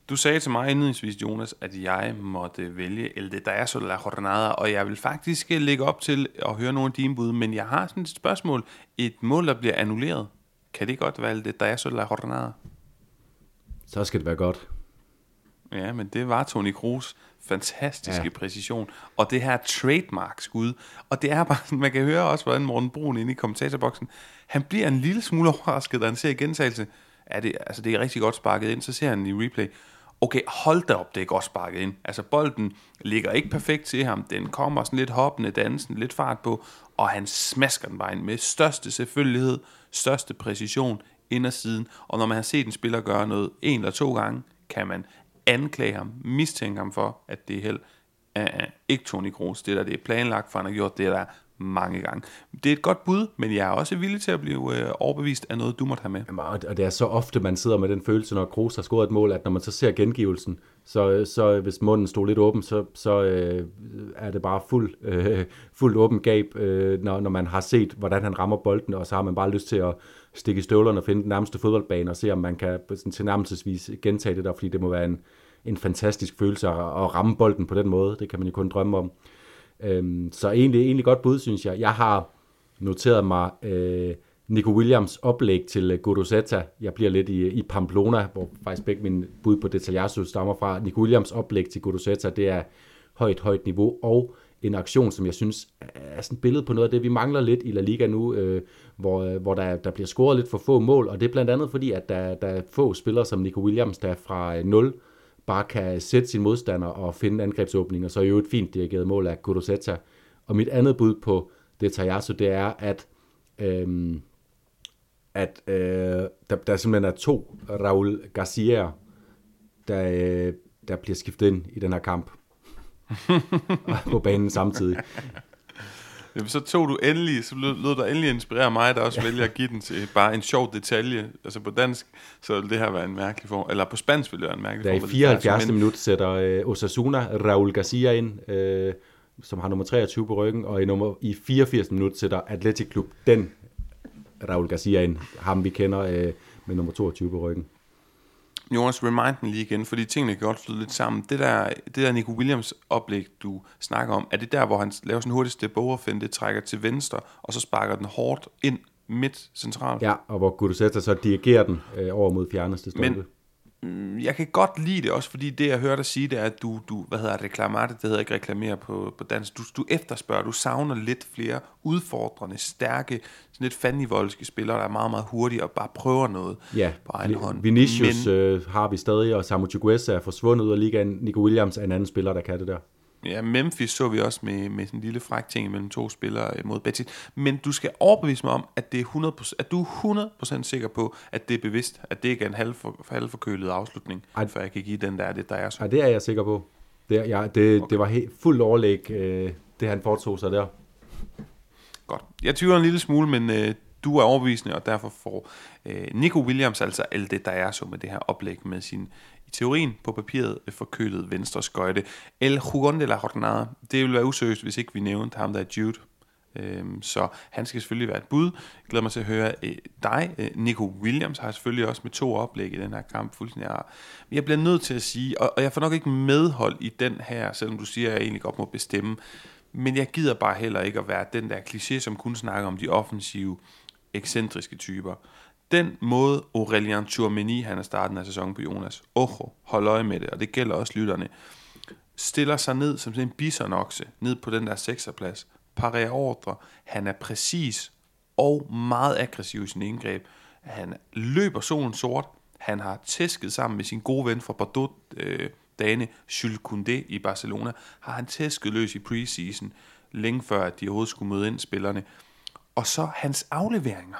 Du sagde til mig indledningsvis, Jonas, at jeg måtte vælge El de Dazo la Jornada, og jeg vil faktisk lægge op til at høre nogle af dine bud, men jeg har sådan et spørgsmål. Et mål, der bliver annulleret. Kan det godt være El de Dazo la Jornada? Så skal det være godt. Ja, men det var Tony Kroos fantastiske ja. præcision, og det her trademark skud, og det er bare, man kan høre også, hvordan Morten Brun inde i kommentatorboksen, han bliver en lille smule *laughs* overrasket, da han ser gentagelse, er det, altså det er rigtig godt sparket ind, så ser han i replay, okay, hold da op, det er godt sparket ind. Altså bolden ligger ikke perfekt til ham, den kommer sådan lidt hoppende, dansen, lidt fart på, og han smasker den bare ind med største selvfølgelighed, største præcision ind ad siden, og når man har set en spiller gøre noget en eller to gange, kan man anklage ham, mistænke ham for, at det er held Uh, ikke Tony Kroos. Det der det er planlagt, for han har gjort det der mange gange. Det er et godt bud, men jeg er også villig til at blive øh, overbevist af noget, du måtte have med. Jamen, og det er så ofte, man sidder med den følelse, når Kroos har scoret et mål, at når man så ser gengivelsen, så, så hvis munden stod lidt åben, så, så øh, er det bare fuld, øh, fuld åben gab, øh, når, når man har set, hvordan han rammer bolden, og så har man bare lyst til at stikke i støvlerne og finde den nærmeste fodboldbane og se, om man kan sådan, tilnærmelsesvis gentage det der, fordi det må være en, en fantastisk følelse at, at ramme bolden på den måde. Det kan man jo kun drømme om. Øhm, så egentlig, egentlig godt bud, synes jeg. Jeg har noteret mig øh, Nico Williams oplæg til øh, Godosetta. Jeg bliver lidt i, i Pamplona, hvor faktisk begge mine bud på Detaljasso stammer fra. Nico Williams oplæg til Godosetta, det er højt, højt niveau, og en aktion, som jeg synes er sådan et billede på noget af det, vi mangler lidt i La Liga nu, øh, hvor, øh, hvor der, der bliver scoret lidt for få mål, og det er blandt andet fordi, at der, der er få spillere som Nico Williams, der fra øh, 0 bare kan sætte sin modstander og finde angrebsåbninger, så er jo et fint dirigeret mål af Gudosetta. Og mit andet bud på det Tajasso, det er, at, øh, at øh, der, der simpelthen er to Raul Garcia, der, øh, der bliver skiftet ind i den her kamp *laughs* på banen samtidig. Jamen, så tog du endelig, så lød, lød der endelig inspirere mig, der også ja. vælger at give den til bare en sjov detalje. Altså på dansk, så vil det her være en mærkelig form, eller på spansk vil det være en mærkelig form. Der i 74. minut sætter øh, Osasuna Raul Garcia ind, øh, som har nummer 23 på ryggen, og i, nummer, i 84. minut sætter Atletic Klub den Raul Garcia ind, ham vi kender øh, med nummer 22 på ryggen. Jonas, remind den lige igen, fordi tingene kan godt flyde lidt sammen. Det der, det der Nico Williams oplæg, du snakker om, er det der, hvor han laver sådan en hurtig step over det trækker til venstre, og så sparker den hårdt ind midt centralt? Ja, og hvor Gudusetta så dirigerer den øh, over mod fjerneste stolpe. Men jeg kan godt lide det også, fordi det jeg hørte dig sige, det er, at du, du hvad hedder reklamere, det hedder ikke reklamere på, på dansk, du, du efterspørger, du savner lidt flere udfordrende, stærke, sådan lidt fandenivoldske spillere, der er meget, meget hurtige og bare prøver noget ja, på egen hånd. Vinicius Men, øh, har vi stadig, og Samu Chukwueze er forsvundet ud af ligaen. Nico Williams er en anden spiller, der kan det der. Ja, Memphis så vi også med, med sådan en lille fræk ting mellem to spillere øh, mod Betis. Men du skal overbevise mig om, at, det er 100%, at du er 100% sikker på, at det er bevidst, at det ikke er en halvfor, halvforkølet afslutning, Ej. før jeg kan give den der, det der er så. Ja, det er jeg sikker på. Det, ja, det, okay. det var helt fuldt overlæg, øh, det han foretog sig der. Godt. Jeg tvivler en lille smule, men øh, du er overbevisende, og derfor får øh, Nico Williams altså alt det, der er så med det her oplæg med sin i teorien på papiret forkølet venstre skøjte. El Jugon de la Jornada. Det ville være useriøst, hvis ikke vi nævnte ham, der er Jude. Øhm, så han skal selvfølgelig være et bud. Jeg glæder mig til at høre øh, dig. Øh, Nico Williams har selvfølgelig også med to oplæg i den her kamp fuldstændig. Men jeg bliver nødt til at sige, og, og jeg får nok ikke medhold i den her, selvom du siger, at jeg egentlig godt må bestemme. Men jeg gider bare heller ikke at være den der kliché, som kun snakker om de offensive, ekscentriske typer. Den måde Aurelian Tchouameni, han er starten af sæsonen på Jonas, ojo, hold øje med det, og det gælder også lytterne, stiller sig ned som en bisonokse, ned på den der sekserplads, parerer ordre, han er præcis og meget aggressiv i sin indgreb, han løber solen sort, han har tæsket sammen med sin gode ven fra Bordeaux, øh, Dane Jules Koundé i Barcelona, har han tæsket løs i preseason, længe før at de overhovedet skulle møde ind spillerne. Og så hans afleveringer.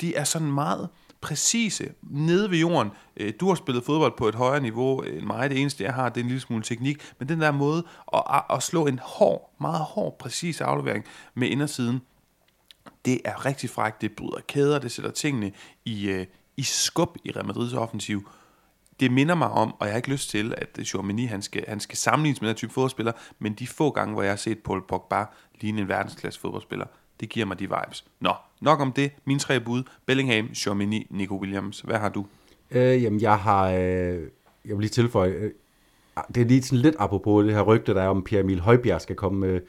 De er sådan meget præcise, nede ved jorden. Øh, du har spillet fodbold på et højere niveau end mig. Det eneste, jeg har, det er en lille smule teknik. Men den der måde at, at slå en hård, meget hård, præcis aflevering med indersiden, det er rigtig frækt. Det bryder kæder, det sætter tingene i, øh, i skub i Real Madrids offensiv det minder mig om, og jeg har ikke lyst til, at Chouameni, han skal, han skal sammenlignes med den type fodboldspiller, men de få gange, hvor jeg har set Paul Pogba ligne en verdensklasse fodboldspiller, det giver mig de vibes. Nå, nok om det. Mine tre bud. Bellingham, Chomini, Nico Williams. Hvad har du? Øh, jamen, jeg har... Øh, jeg vil lige tilføje... Øh, ah, det er lige sådan lidt apropos det her rygte, der er om Pierre Emil Højbjerg skal komme øh,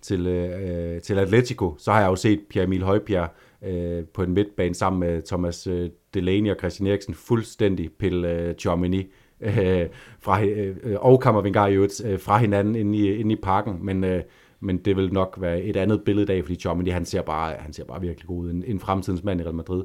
til, øh, til Atletico. Så har jeg jo set Pierre Emil Højbjerg øh, på en midtbane sammen med Thomas øh, Delaney og Christian Eriksen fuldstændig pille øh, Chomini øh, fra, øh, øh og Kammervengar i øvrigt øh, fra hinanden inde i, inde i parken, men, øh, men det vil nok være et andet billede i dag, fordi Germany, han ser bare, han ser bare virkelig god ud, en, en fremtidens mand i Real Madrid.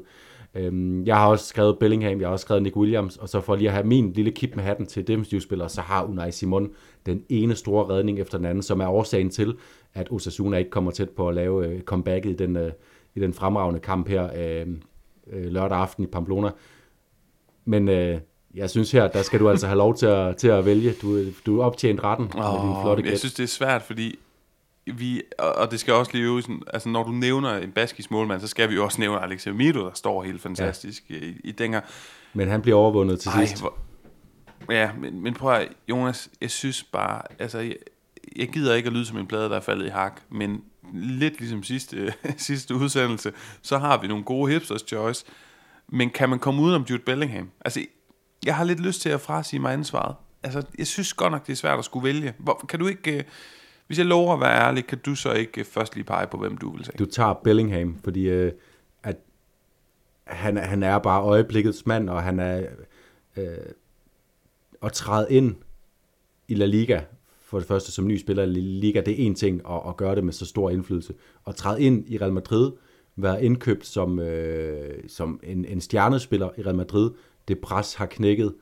Øhm, jeg har også skrevet Bellingham, jeg har også skrevet Nick Williams, og så for lige at have min lille kip med hatten til defensivspillere, så har Unai Simon den ene store redning efter den anden, som er årsagen til, at Osasuna ikke kommer tæt på at lave øh, comebacket i den, øh, i den fremragende kamp her øh, øh, lørdag aften i Pamplona. Men øh, jeg synes her, der skal du altså have lov til at, til at vælge. Du, du er optjent retten oh, med din flotte gæt. Jeg synes, det er svært, fordi vi, og det skal også lige sådan, altså når du nævner en baskisk målmand, så skal vi jo også nævne Alex Amido, der står helt fantastisk ja. i, i den her. Men han bliver overvundet til Ej, sidst. Hvor, ja, men, men prøv at, Jonas, jeg synes bare, altså, jeg, jeg gider ikke at lyde som en plade, der er faldet i hak, men lidt ligesom sidste, *laughs* sidste udsendelse, så har vi nogle gode hipsters choice. Men kan man komme ud om Jude Bellingham? Altså, jeg har lidt lyst til at frasige mig ansvaret. Altså, jeg synes godt nok, det er svært at skulle vælge. Hvor, kan du ikke... Hvis jeg lover at være ærlig, kan du så ikke øh, først lige pege på, hvem du vil sige? Du tager Bellingham, fordi øh, at han, han er bare øjeblikkets mand, og han er øh, at træde ind i La Liga for det første som ny spiller i Liga, det er en ting at, at gøre det med så stor indflydelse. At træde ind i Real Madrid, være indkøbt som, øh, som en, en stjernespiller i Real Madrid, det pres har knækket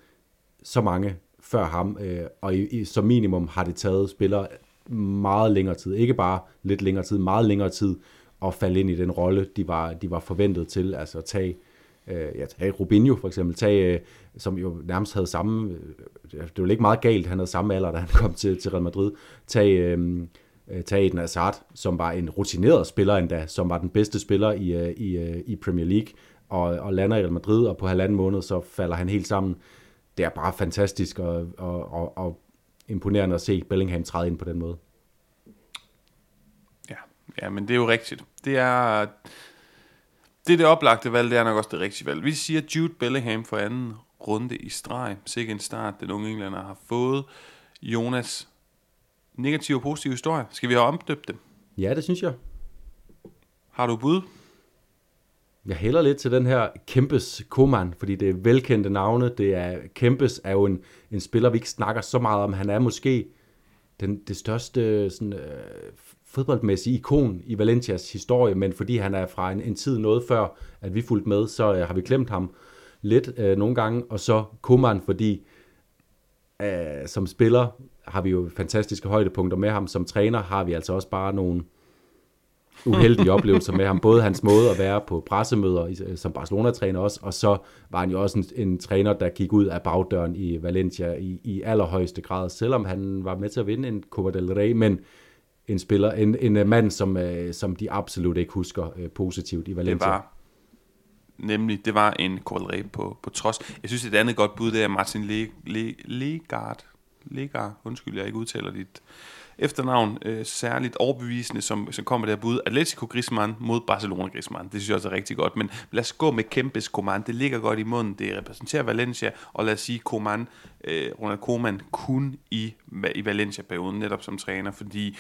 så mange før ham, øh, og i, i, som minimum har det taget spillere meget længere tid, ikke bare lidt længere tid, meget længere tid, at falde ind i den rolle, de var, de var forventet til, altså at tage Øh, ja, tage Rubinho for eksempel, tage, øh, som jo nærmest havde samme, øh, det var ikke meget galt, han havde samme alder, da han kom til, til Real Madrid. Tag, øh, tage tag Eden Hazard, som var en rutineret spiller endda, som var den bedste spiller i, øh, i, øh, i Premier League, og, og lander i Real Madrid, og på halvanden måned, så falder han helt sammen. Det er bare fantastisk og, og, og, og imponerende at se Bellingham træde ind på den måde. Ja, ja men det er jo rigtigt. Det er, det er det oplagte valg, det er nok også det rigtige valg. Vi siger Jude Bellingham for anden runde i streg. Sikke en start, den unge englænder har fået. Jonas, negativ og positiv historie. Skal vi have omdøbt dem? Ja, det synes jeg. Har du bud? Jeg hælder lidt til den her Kempes Koman, fordi det er velkendte navne. Det er, Kempes er jo en, en spiller, vi ikke snakker så meget om. Han er måske den, det største sådan, øh, fodboldmæssige ikon i Valencias historie, men fordi han er fra en, en tid noget før, at vi fulgte med, så øh, har vi glemt ham lidt øh, nogle gange, og så Koman, fordi øh, som spiller har vi jo fantastiske højdepunkter med ham, som træner har vi altså også bare nogle uheldige oplevelser med ham, både hans måde at være på pressemøder øh, som Barcelona-træner også, og så var han jo også en, en træner, der gik ud af bagdøren i Valencia i, i allerhøjeste grad, selvom han var med til at vinde en Copa del Rey, men en spiller, en, en øh, mand, som, øh, som de absolut ikke husker positivt i Valencia. Det var, nemlig, det var en Copa på, på trods. Jeg synes, et andet godt bud, det er Martin Le, Le, Legard. Legard, undskyld, jeg ikke udtaler dit efternavn øh, særligt overbevisende, som, som kommer der bud. Atletico Griezmann mod Barcelona Griezmann. Det synes jeg også er rigtig godt. Men lad os gå med Kempes Coman. Det ligger godt i munden. Det repræsenterer Valencia. Og lad os sige Coman, øh, Ronald Koeman kun i, i Valencia-perioden, netop som træner, fordi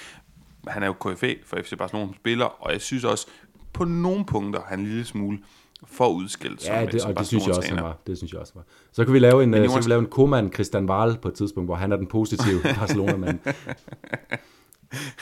han er jo KFA for FC Barcelona som spiller, og jeg synes også, på nogle punkter, han en lille smule for udskilt ja, det, som og det synes jeg også, han var. Det synes jeg også var. Så kan vi lave en, Men, så kan vi lave en Koeman Christian Wahl på et tidspunkt, hvor han er den positive *laughs* Barcelona-mand.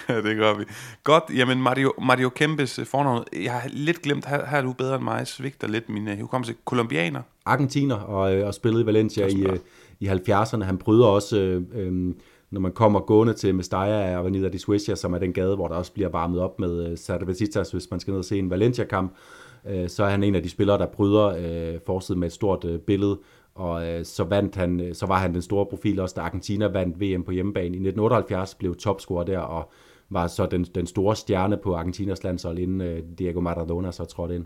ja, det gør vi. Godt, jamen Mario, Mario Kempes øh, fornavn, jeg har lidt glemt, her, her er du bedre end mig, svigter lidt min uh, hukommelse. Kolumbianer? Argentiner, og, øh, og spillede i Valencia i, uh, i 70'erne. Han bryder også... Um, når man kommer gående til Mestalla Avenida de Suecia, som er den gade, hvor der også bliver varmet op med uh, Cervecitas, hvis man skal ned og se en Valencia-kamp, Øh, så er han en af de spillere, der bryder øh, forsiden med et stort øh, billede, og øh, så vandt han, øh, så var han den store profil også, da Argentina vandt VM på hjemmebane. I 1978 blev topscorer der, og var så den, den store stjerne på Argentinas landshold, inden øh, Diego Maradona så trådte ind.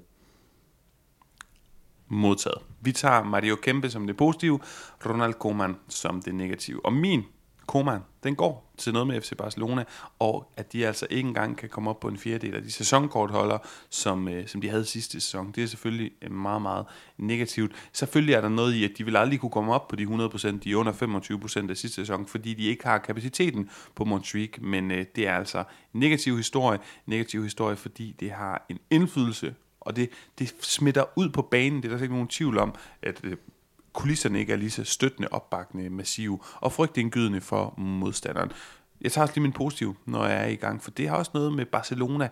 Modtaget. Vi tager Mario Kempe som det positive, Ronald Koeman som det negative. Og min Koman, den går til noget med FC Barcelona, og at de altså ikke engang kan komme op på en fjerdedel af de sæsonkortholder, som, øh, som de havde sidste sæson. Det er selvfølgelig øh, meget, meget negativt. Selvfølgelig er der noget i, at de vil aldrig kunne komme op på de 100%, de er under 25% af sidste sæson, fordi de ikke har kapaciteten på Montjuic, men øh, det er altså en negativ historie, negativ historie, fordi det har en indflydelse og det, det smitter ud på banen. Det er der ikke nogen tvivl om, at øh, kulisserne ikke er lige så støttende, opbakkende, massive og frygtindgydende for modstanderen. Jeg tager også lige min positiv, når jeg er i gang, for det har også noget med Barcelona.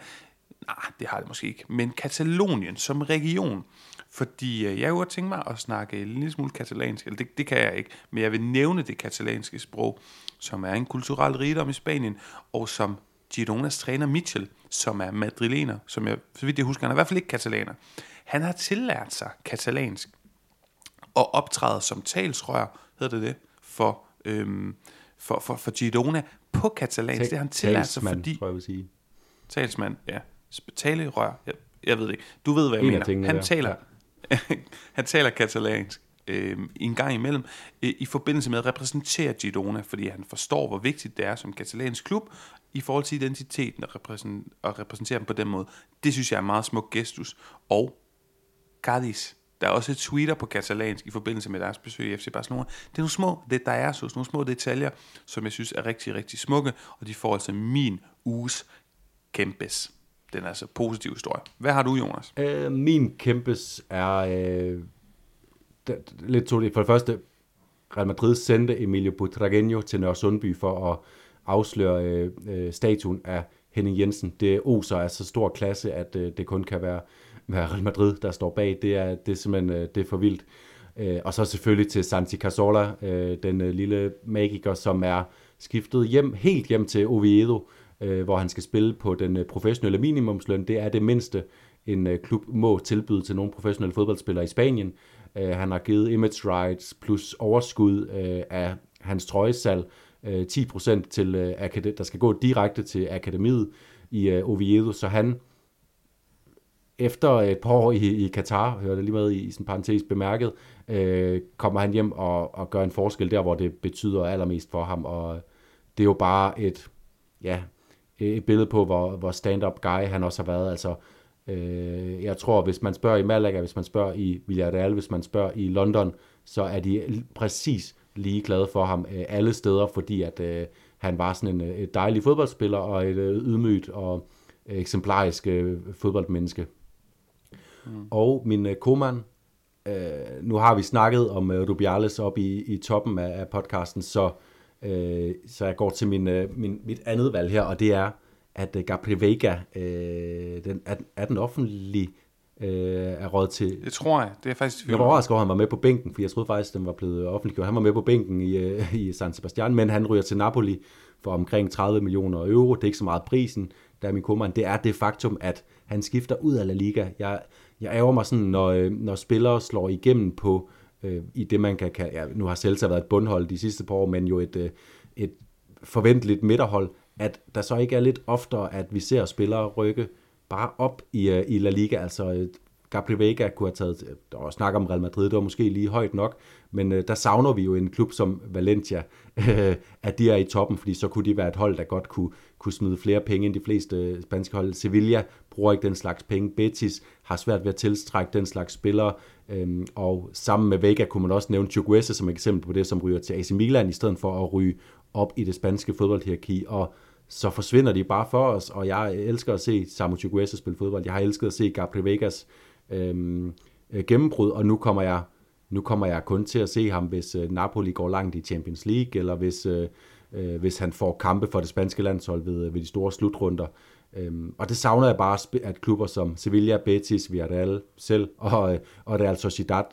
Nej, det har det måske ikke. Men Katalonien som region. Fordi øh, jeg kunne tænke mig at snakke en lille smule katalansk, eller det, det kan jeg ikke, men jeg vil nævne det katalanske sprog, som er en kulturel rigdom i Spanien, og som Gironas træner Mitchell, som er madrilener, som jeg, så vidt jeg husker, han er i hvert fald ikke katalaner. Han har tillært sig katalansk og optræder som talsrør, hedder det det, for, øhm, for, for, for Girona på katalansk. det har han tillært sig, fordi... tror jeg vil sige. Talsmand, ja. Talerør, jeg, jeg ved det ikke. Du ved, hvad jeg en mener. *laughs* Han, taler, ja. han taler katalansk øh, en gang imellem, øh, i forbindelse med at repræsentere Girona, fordi han forstår, hvor vigtigt det er som katalansk klub, i forhold til identiteten at, repræsentere, at repræsentere dem på den måde. Det synes jeg er en meget smuk gestus. Og Cadiz, der er også et tweeter på katalansk i forbindelse med deres besøg i FC Barcelona. Det er nogle små detaljer, nogle små detaljer, som jeg synes er rigtig, rigtig smukke, og de får altså min uges kæmpes. Den er altså positiv historie. Hvad har du, Jonas? Øh, min kæmpes er øh, lidt to For det første, Real Madrid sendte Emilio Butragueño til Nørre Sundby for at afsløre øh, øh, statuen af Henning Jensen. Det oser er så stor klasse, at øh, det kun kan være være Real Madrid, der står bag. Det er, det er simpelthen øh, det er for vildt. Øh, og så selvfølgelig til Santi Cazorla, øh, den lille magiker, som er skiftet hjem, helt hjem til Oviedo, hvor han skal spille på den professionelle minimumsløn. Det er det mindste, en klub må tilbyde til nogle professionelle fodboldspillere i Spanien. Han har givet image rights plus overskud af hans trøjesal 10% til, der skal gå direkte til akademiet i Oviedo, så han efter et par år i, i Katar, hører det lige med i, i sådan parentes bemærket, øh, kommer han hjem og, og gør en forskel der, hvor det betyder allermest for ham, og det er jo bare et, ja, et billede på, hvor, hvor stand-up guy han også har været, altså, øh, jeg tror, hvis man spørger i Malaga, hvis man spørger i Villarreal, hvis man spørger i London, så er de præcis lige glade for ham øh, alle steder, fordi at øh, han var sådan en øh, et dejlig fodboldspiller og et øh, ydmygt og øh, eksemplarisk øh, fodboldmenneske. Mm. Og min uh, koman, uh, nu har vi snakket om uh, Rubiales op i, i toppen af, af podcasten, så, uh, så jeg går til min, uh, min, mit andet valg her, og det er, at uh, Gabriel Vega, uh, den, er, er den offentlige uh, er råd til... Det tror jeg, det er faktisk... Jeg var overrasket over, at han var med på bænken, for jeg troede faktisk, at den var blevet offentliggjort. Han var med på bænken i, uh, i San Sebastian, men han ryger til Napoli for omkring 30 millioner euro. Det er ikke så meget prisen, der er min kommand. Det er det faktum, at han skifter ud af La Liga. Jeg, jeg ærger mig sådan, når, øh, når spillere slår igennem på, øh, i det man kan kalde, ja, nu har Celta været et bundhold de sidste par år, men jo et, øh, et forventeligt midterhold, at der så ikke er lidt oftere, at vi ser spillere rykke bare op i, øh, i La Liga, altså øh, Gabriel Vega kunne have taget, der var snak om Real Madrid, det var måske lige højt nok, men øh, der savner vi jo en klub som Valencia, øh, *laughs* at de er i toppen, fordi så kunne de være et hold, der godt kunne, kunne smide flere penge end de fleste spanske hold. Sevilla bruger ikke den slags penge. Betis har svært ved at tiltrække den slags spillere, øhm, og sammen med Vega kunne man også nævne Chukwese som eksempel på det, som ryger til AC Milan, i stedet for at ryge op i det spanske fodboldhierarki, og så forsvinder de bare for os, og jeg elsker at se Samu Chukwese spille fodbold. Jeg har elsket at se Gabriel Vegas øhm, øh, gennembrud, og nu kommer jeg nu kommer jeg kun til at se ham, hvis øh, Napoli går langt i Champions League, eller hvis, øh, øh, hvis han får kampe for det spanske landshold ved, ved de store slutrunder. Øhm, og det savner jeg bare, at klubber som Sevilla, Betis, Villarreal selv og, øh, og Real Sociedad,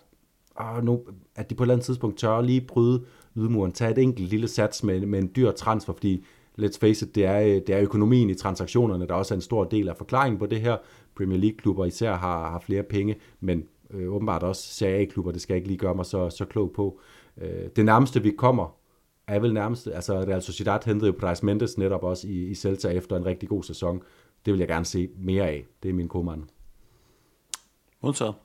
og nu, at de på et eller andet tidspunkt tør lige bryde lydmuren, tage et enkelt lille sats med, med en dyr transfer, fordi let's face it, det er, øh, det er økonomien i transaktionerne, der også er en stor del af forklaringen på det her. Premier League-klubber især har, har flere penge, men øh, åbenbart også Serie A-klubber, det skal jeg ikke lige gøre mig så, så klog på. Øh, det nærmeste, vi kommer, er vel nærmest, altså Real Sociedad hentede jo Price Mendes netop også i, i Celta efter en rigtig god sæson. Det vil jeg gerne se mere af. Det er min kommand. Modtaget.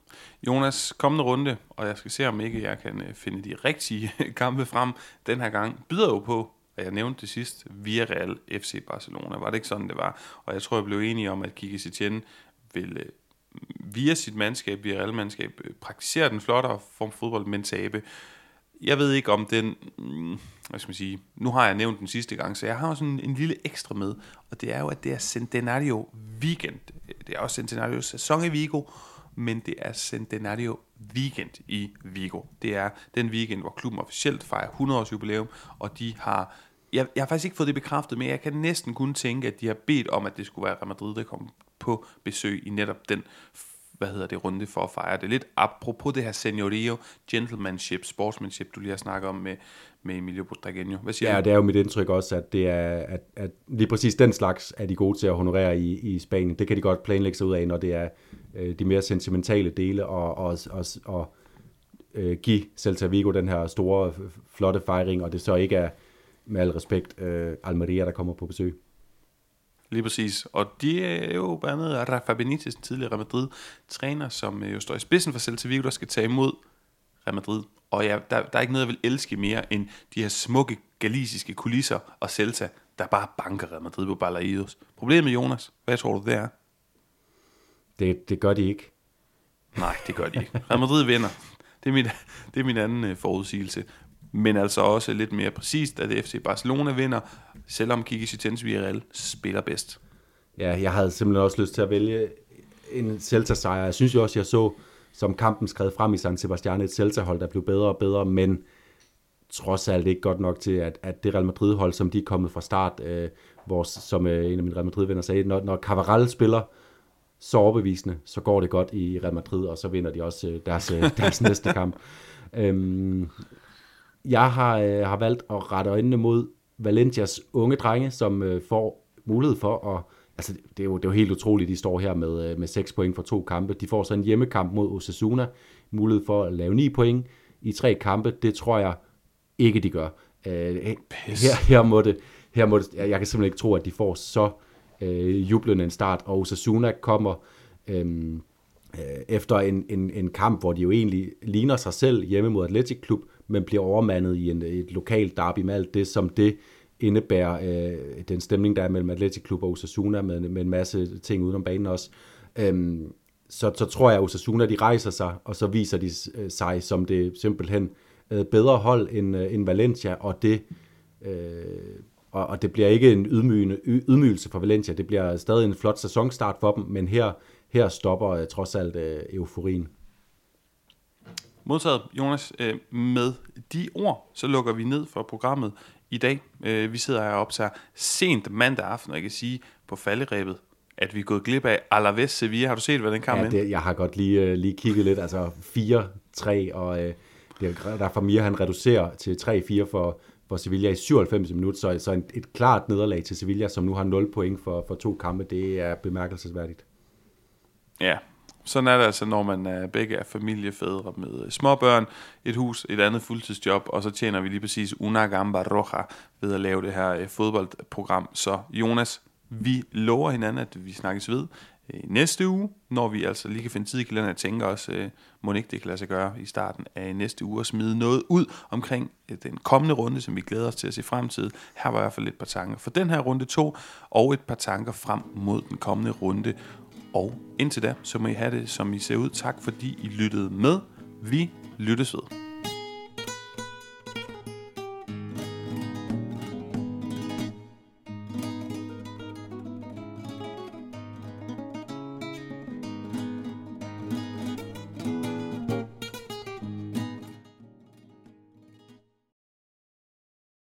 Jonas, kommende runde, og jeg skal se, om ikke jeg kan øh, finde de rigtige *laughs* kampe frem den her gang, byder jo på, at jeg nævnte det sidst, Real FC Barcelona. Var det ikke sådan, det var? Og jeg tror, jeg blev enig om, at Kike Setien vil øh, via sit mandskab, via Real mandskab, øh, praktisere den flottere form for fodbold, men tabe. Jeg ved ikke om den, mm, hvad skal man sige, nu har jeg nævnt den sidste gang, så jeg har sådan en lille ekstra med, og det er jo, at det er Centenario Weekend. Det er også Centenario sæson i Vigo, men det er Centenario Weekend i Vigo. Det er den weekend, hvor klubben officielt fejrer 100 års jubilæum, og de har jeg, jeg har faktisk ikke fået det bekræftet, men jeg kan næsten kun tænke, at de har bedt om, at det skulle være Real Madrid, der kom på besøg i netop den hvad hedder det, runde for at fejre det. Lidt apropos det her seniorio, gentlemanship, sportsmanship, du lige har snakket om med, med Emilio Butragueño. Hvad siger ja, du? det er jo mit indtryk også, at, det er, at, at lige præcis den slags er de gode til at honorere i, i Spanien. Det kan de godt planlægge sig ud af, når det er øh, de mere sentimentale dele, og, og, og, og øh, give Celta Vigo den her store, flotte fejring, og det så ikke er, med al respekt, øh, Almeria, der kommer på besøg. Lige præcis. Og de er jo blandt andet Rafa Benitez, den tidligere Real Madrid-træner, som øh, jo står i spidsen for Celta Vigo, der skal tage imod Real Madrid. Og ja, der, der er ikke noget, jeg vil elske mere end de her smukke galisiske kulisser og Celta, der bare banker Real Madrid på Balaidos. Problemet, Jonas, hvad tror du, det er? Det, det gør de ikke. Nej, det gør de ikke. Real Madrid vinder. Det er min, det er min anden øh, forudsigelse. Men altså også lidt mere præcist, at FC Barcelona vinder, selvom Kiki Setens Villarreal spiller bedst. Ja, jeg havde simpelthen også lyst til at vælge en Celta-sejr. Jeg synes jo også, jeg så, som kampen skred frem i San Sebastian, et Celta-hold, der blev bedre og bedre, men trods alt ikke godt nok til, at, at det Real Madrid-hold, som de er kommet fra start, øh, hvor, som øh, en af mine Real Madrid-venner sagde, når, når Cavaral spiller så overbevisende, så går det godt i Real Madrid, og så vinder de også øh, deres, øh, *laughs* deres næste kamp. Øhm, jeg har, øh, har valgt at rette øjnene mod Valencias unge drenge, som øh, får mulighed for at... Altså, det er, jo, det er jo helt utroligt, de står her med, øh, med 6 point for to kampe. De får så en hjemmekamp mod Osasuna, mulighed for at lave 9 point i tre kampe. Det tror jeg ikke, de gør. Øh, her, her, må det, her må det, jeg kan simpelthen ikke tro, at de får så øh, jublende en start, og Osasuna kommer øh, øh, efter en, en, en kamp, hvor de jo egentlig ligner sig selv hjemme mod Atletic Klub, men bliver overmandet i en, et lokalt derby med alt det, som det indebærer, øh, den stemning, der er mellem Atletic Klub og Osasuna, med, med en masse ting udenom banen også. Øhm, så, så tror jeg, at Osasuna de rejser sig, og så viser de øh, sig som det simpelthen øh, bedre hold end, øh, end Valencia, og det, øh, og, og det bliver ikke en ydmygende, ydmygelse for Valencia, det bliver stadig en flot sæsonstart for dem, men her, her stopper øh, trods alt øh, euforien. Modtaget, Jonas. Øh, med de ord, så lukker vi ned for programmet i dag. Øh, vi sidder her og optager sent mandag aften, og jeg kan sige på falderæbet, at vi er gået glip af Alaves Sevilla. Har du set, hvad den kamp ja, det, Jeg har godt lige, uh, lige kigget lidt. Altså 4-3, og uh, der for Mir, han reducerer til 3-4 for, for Sevilla i 97 minutter. Så, så et, et klart nederlag til Sevilla, som nu har 0 point for, for to kampe, det er bemærkelsesværdigt. Ja, sådan er det altså, når man er begge er familiefædre med øh, småbørn, et hus, et andet fuldtidsjob, og så tjener vi lige præcis una gamba roja ved at lave det her øh, fodboldprogram. Så Jonas, vi lover hinanden, at vi snakkes ved næste uge, når vi altså lige kan finde tid i kalenderen og tænker os, øh, må ikke det kan lade sig gøre i starten af næste uge og smide noget ud omkring den kommende runde, som vi glæder os til at se fremtid. Her var i hvert fald et par tanker for den her runde 2, og et par tanker frem mod den kommende runde. Og indtil da, så må I have det, som I ser ud. Tak fordi I lyttede med. Vi lyttes ved.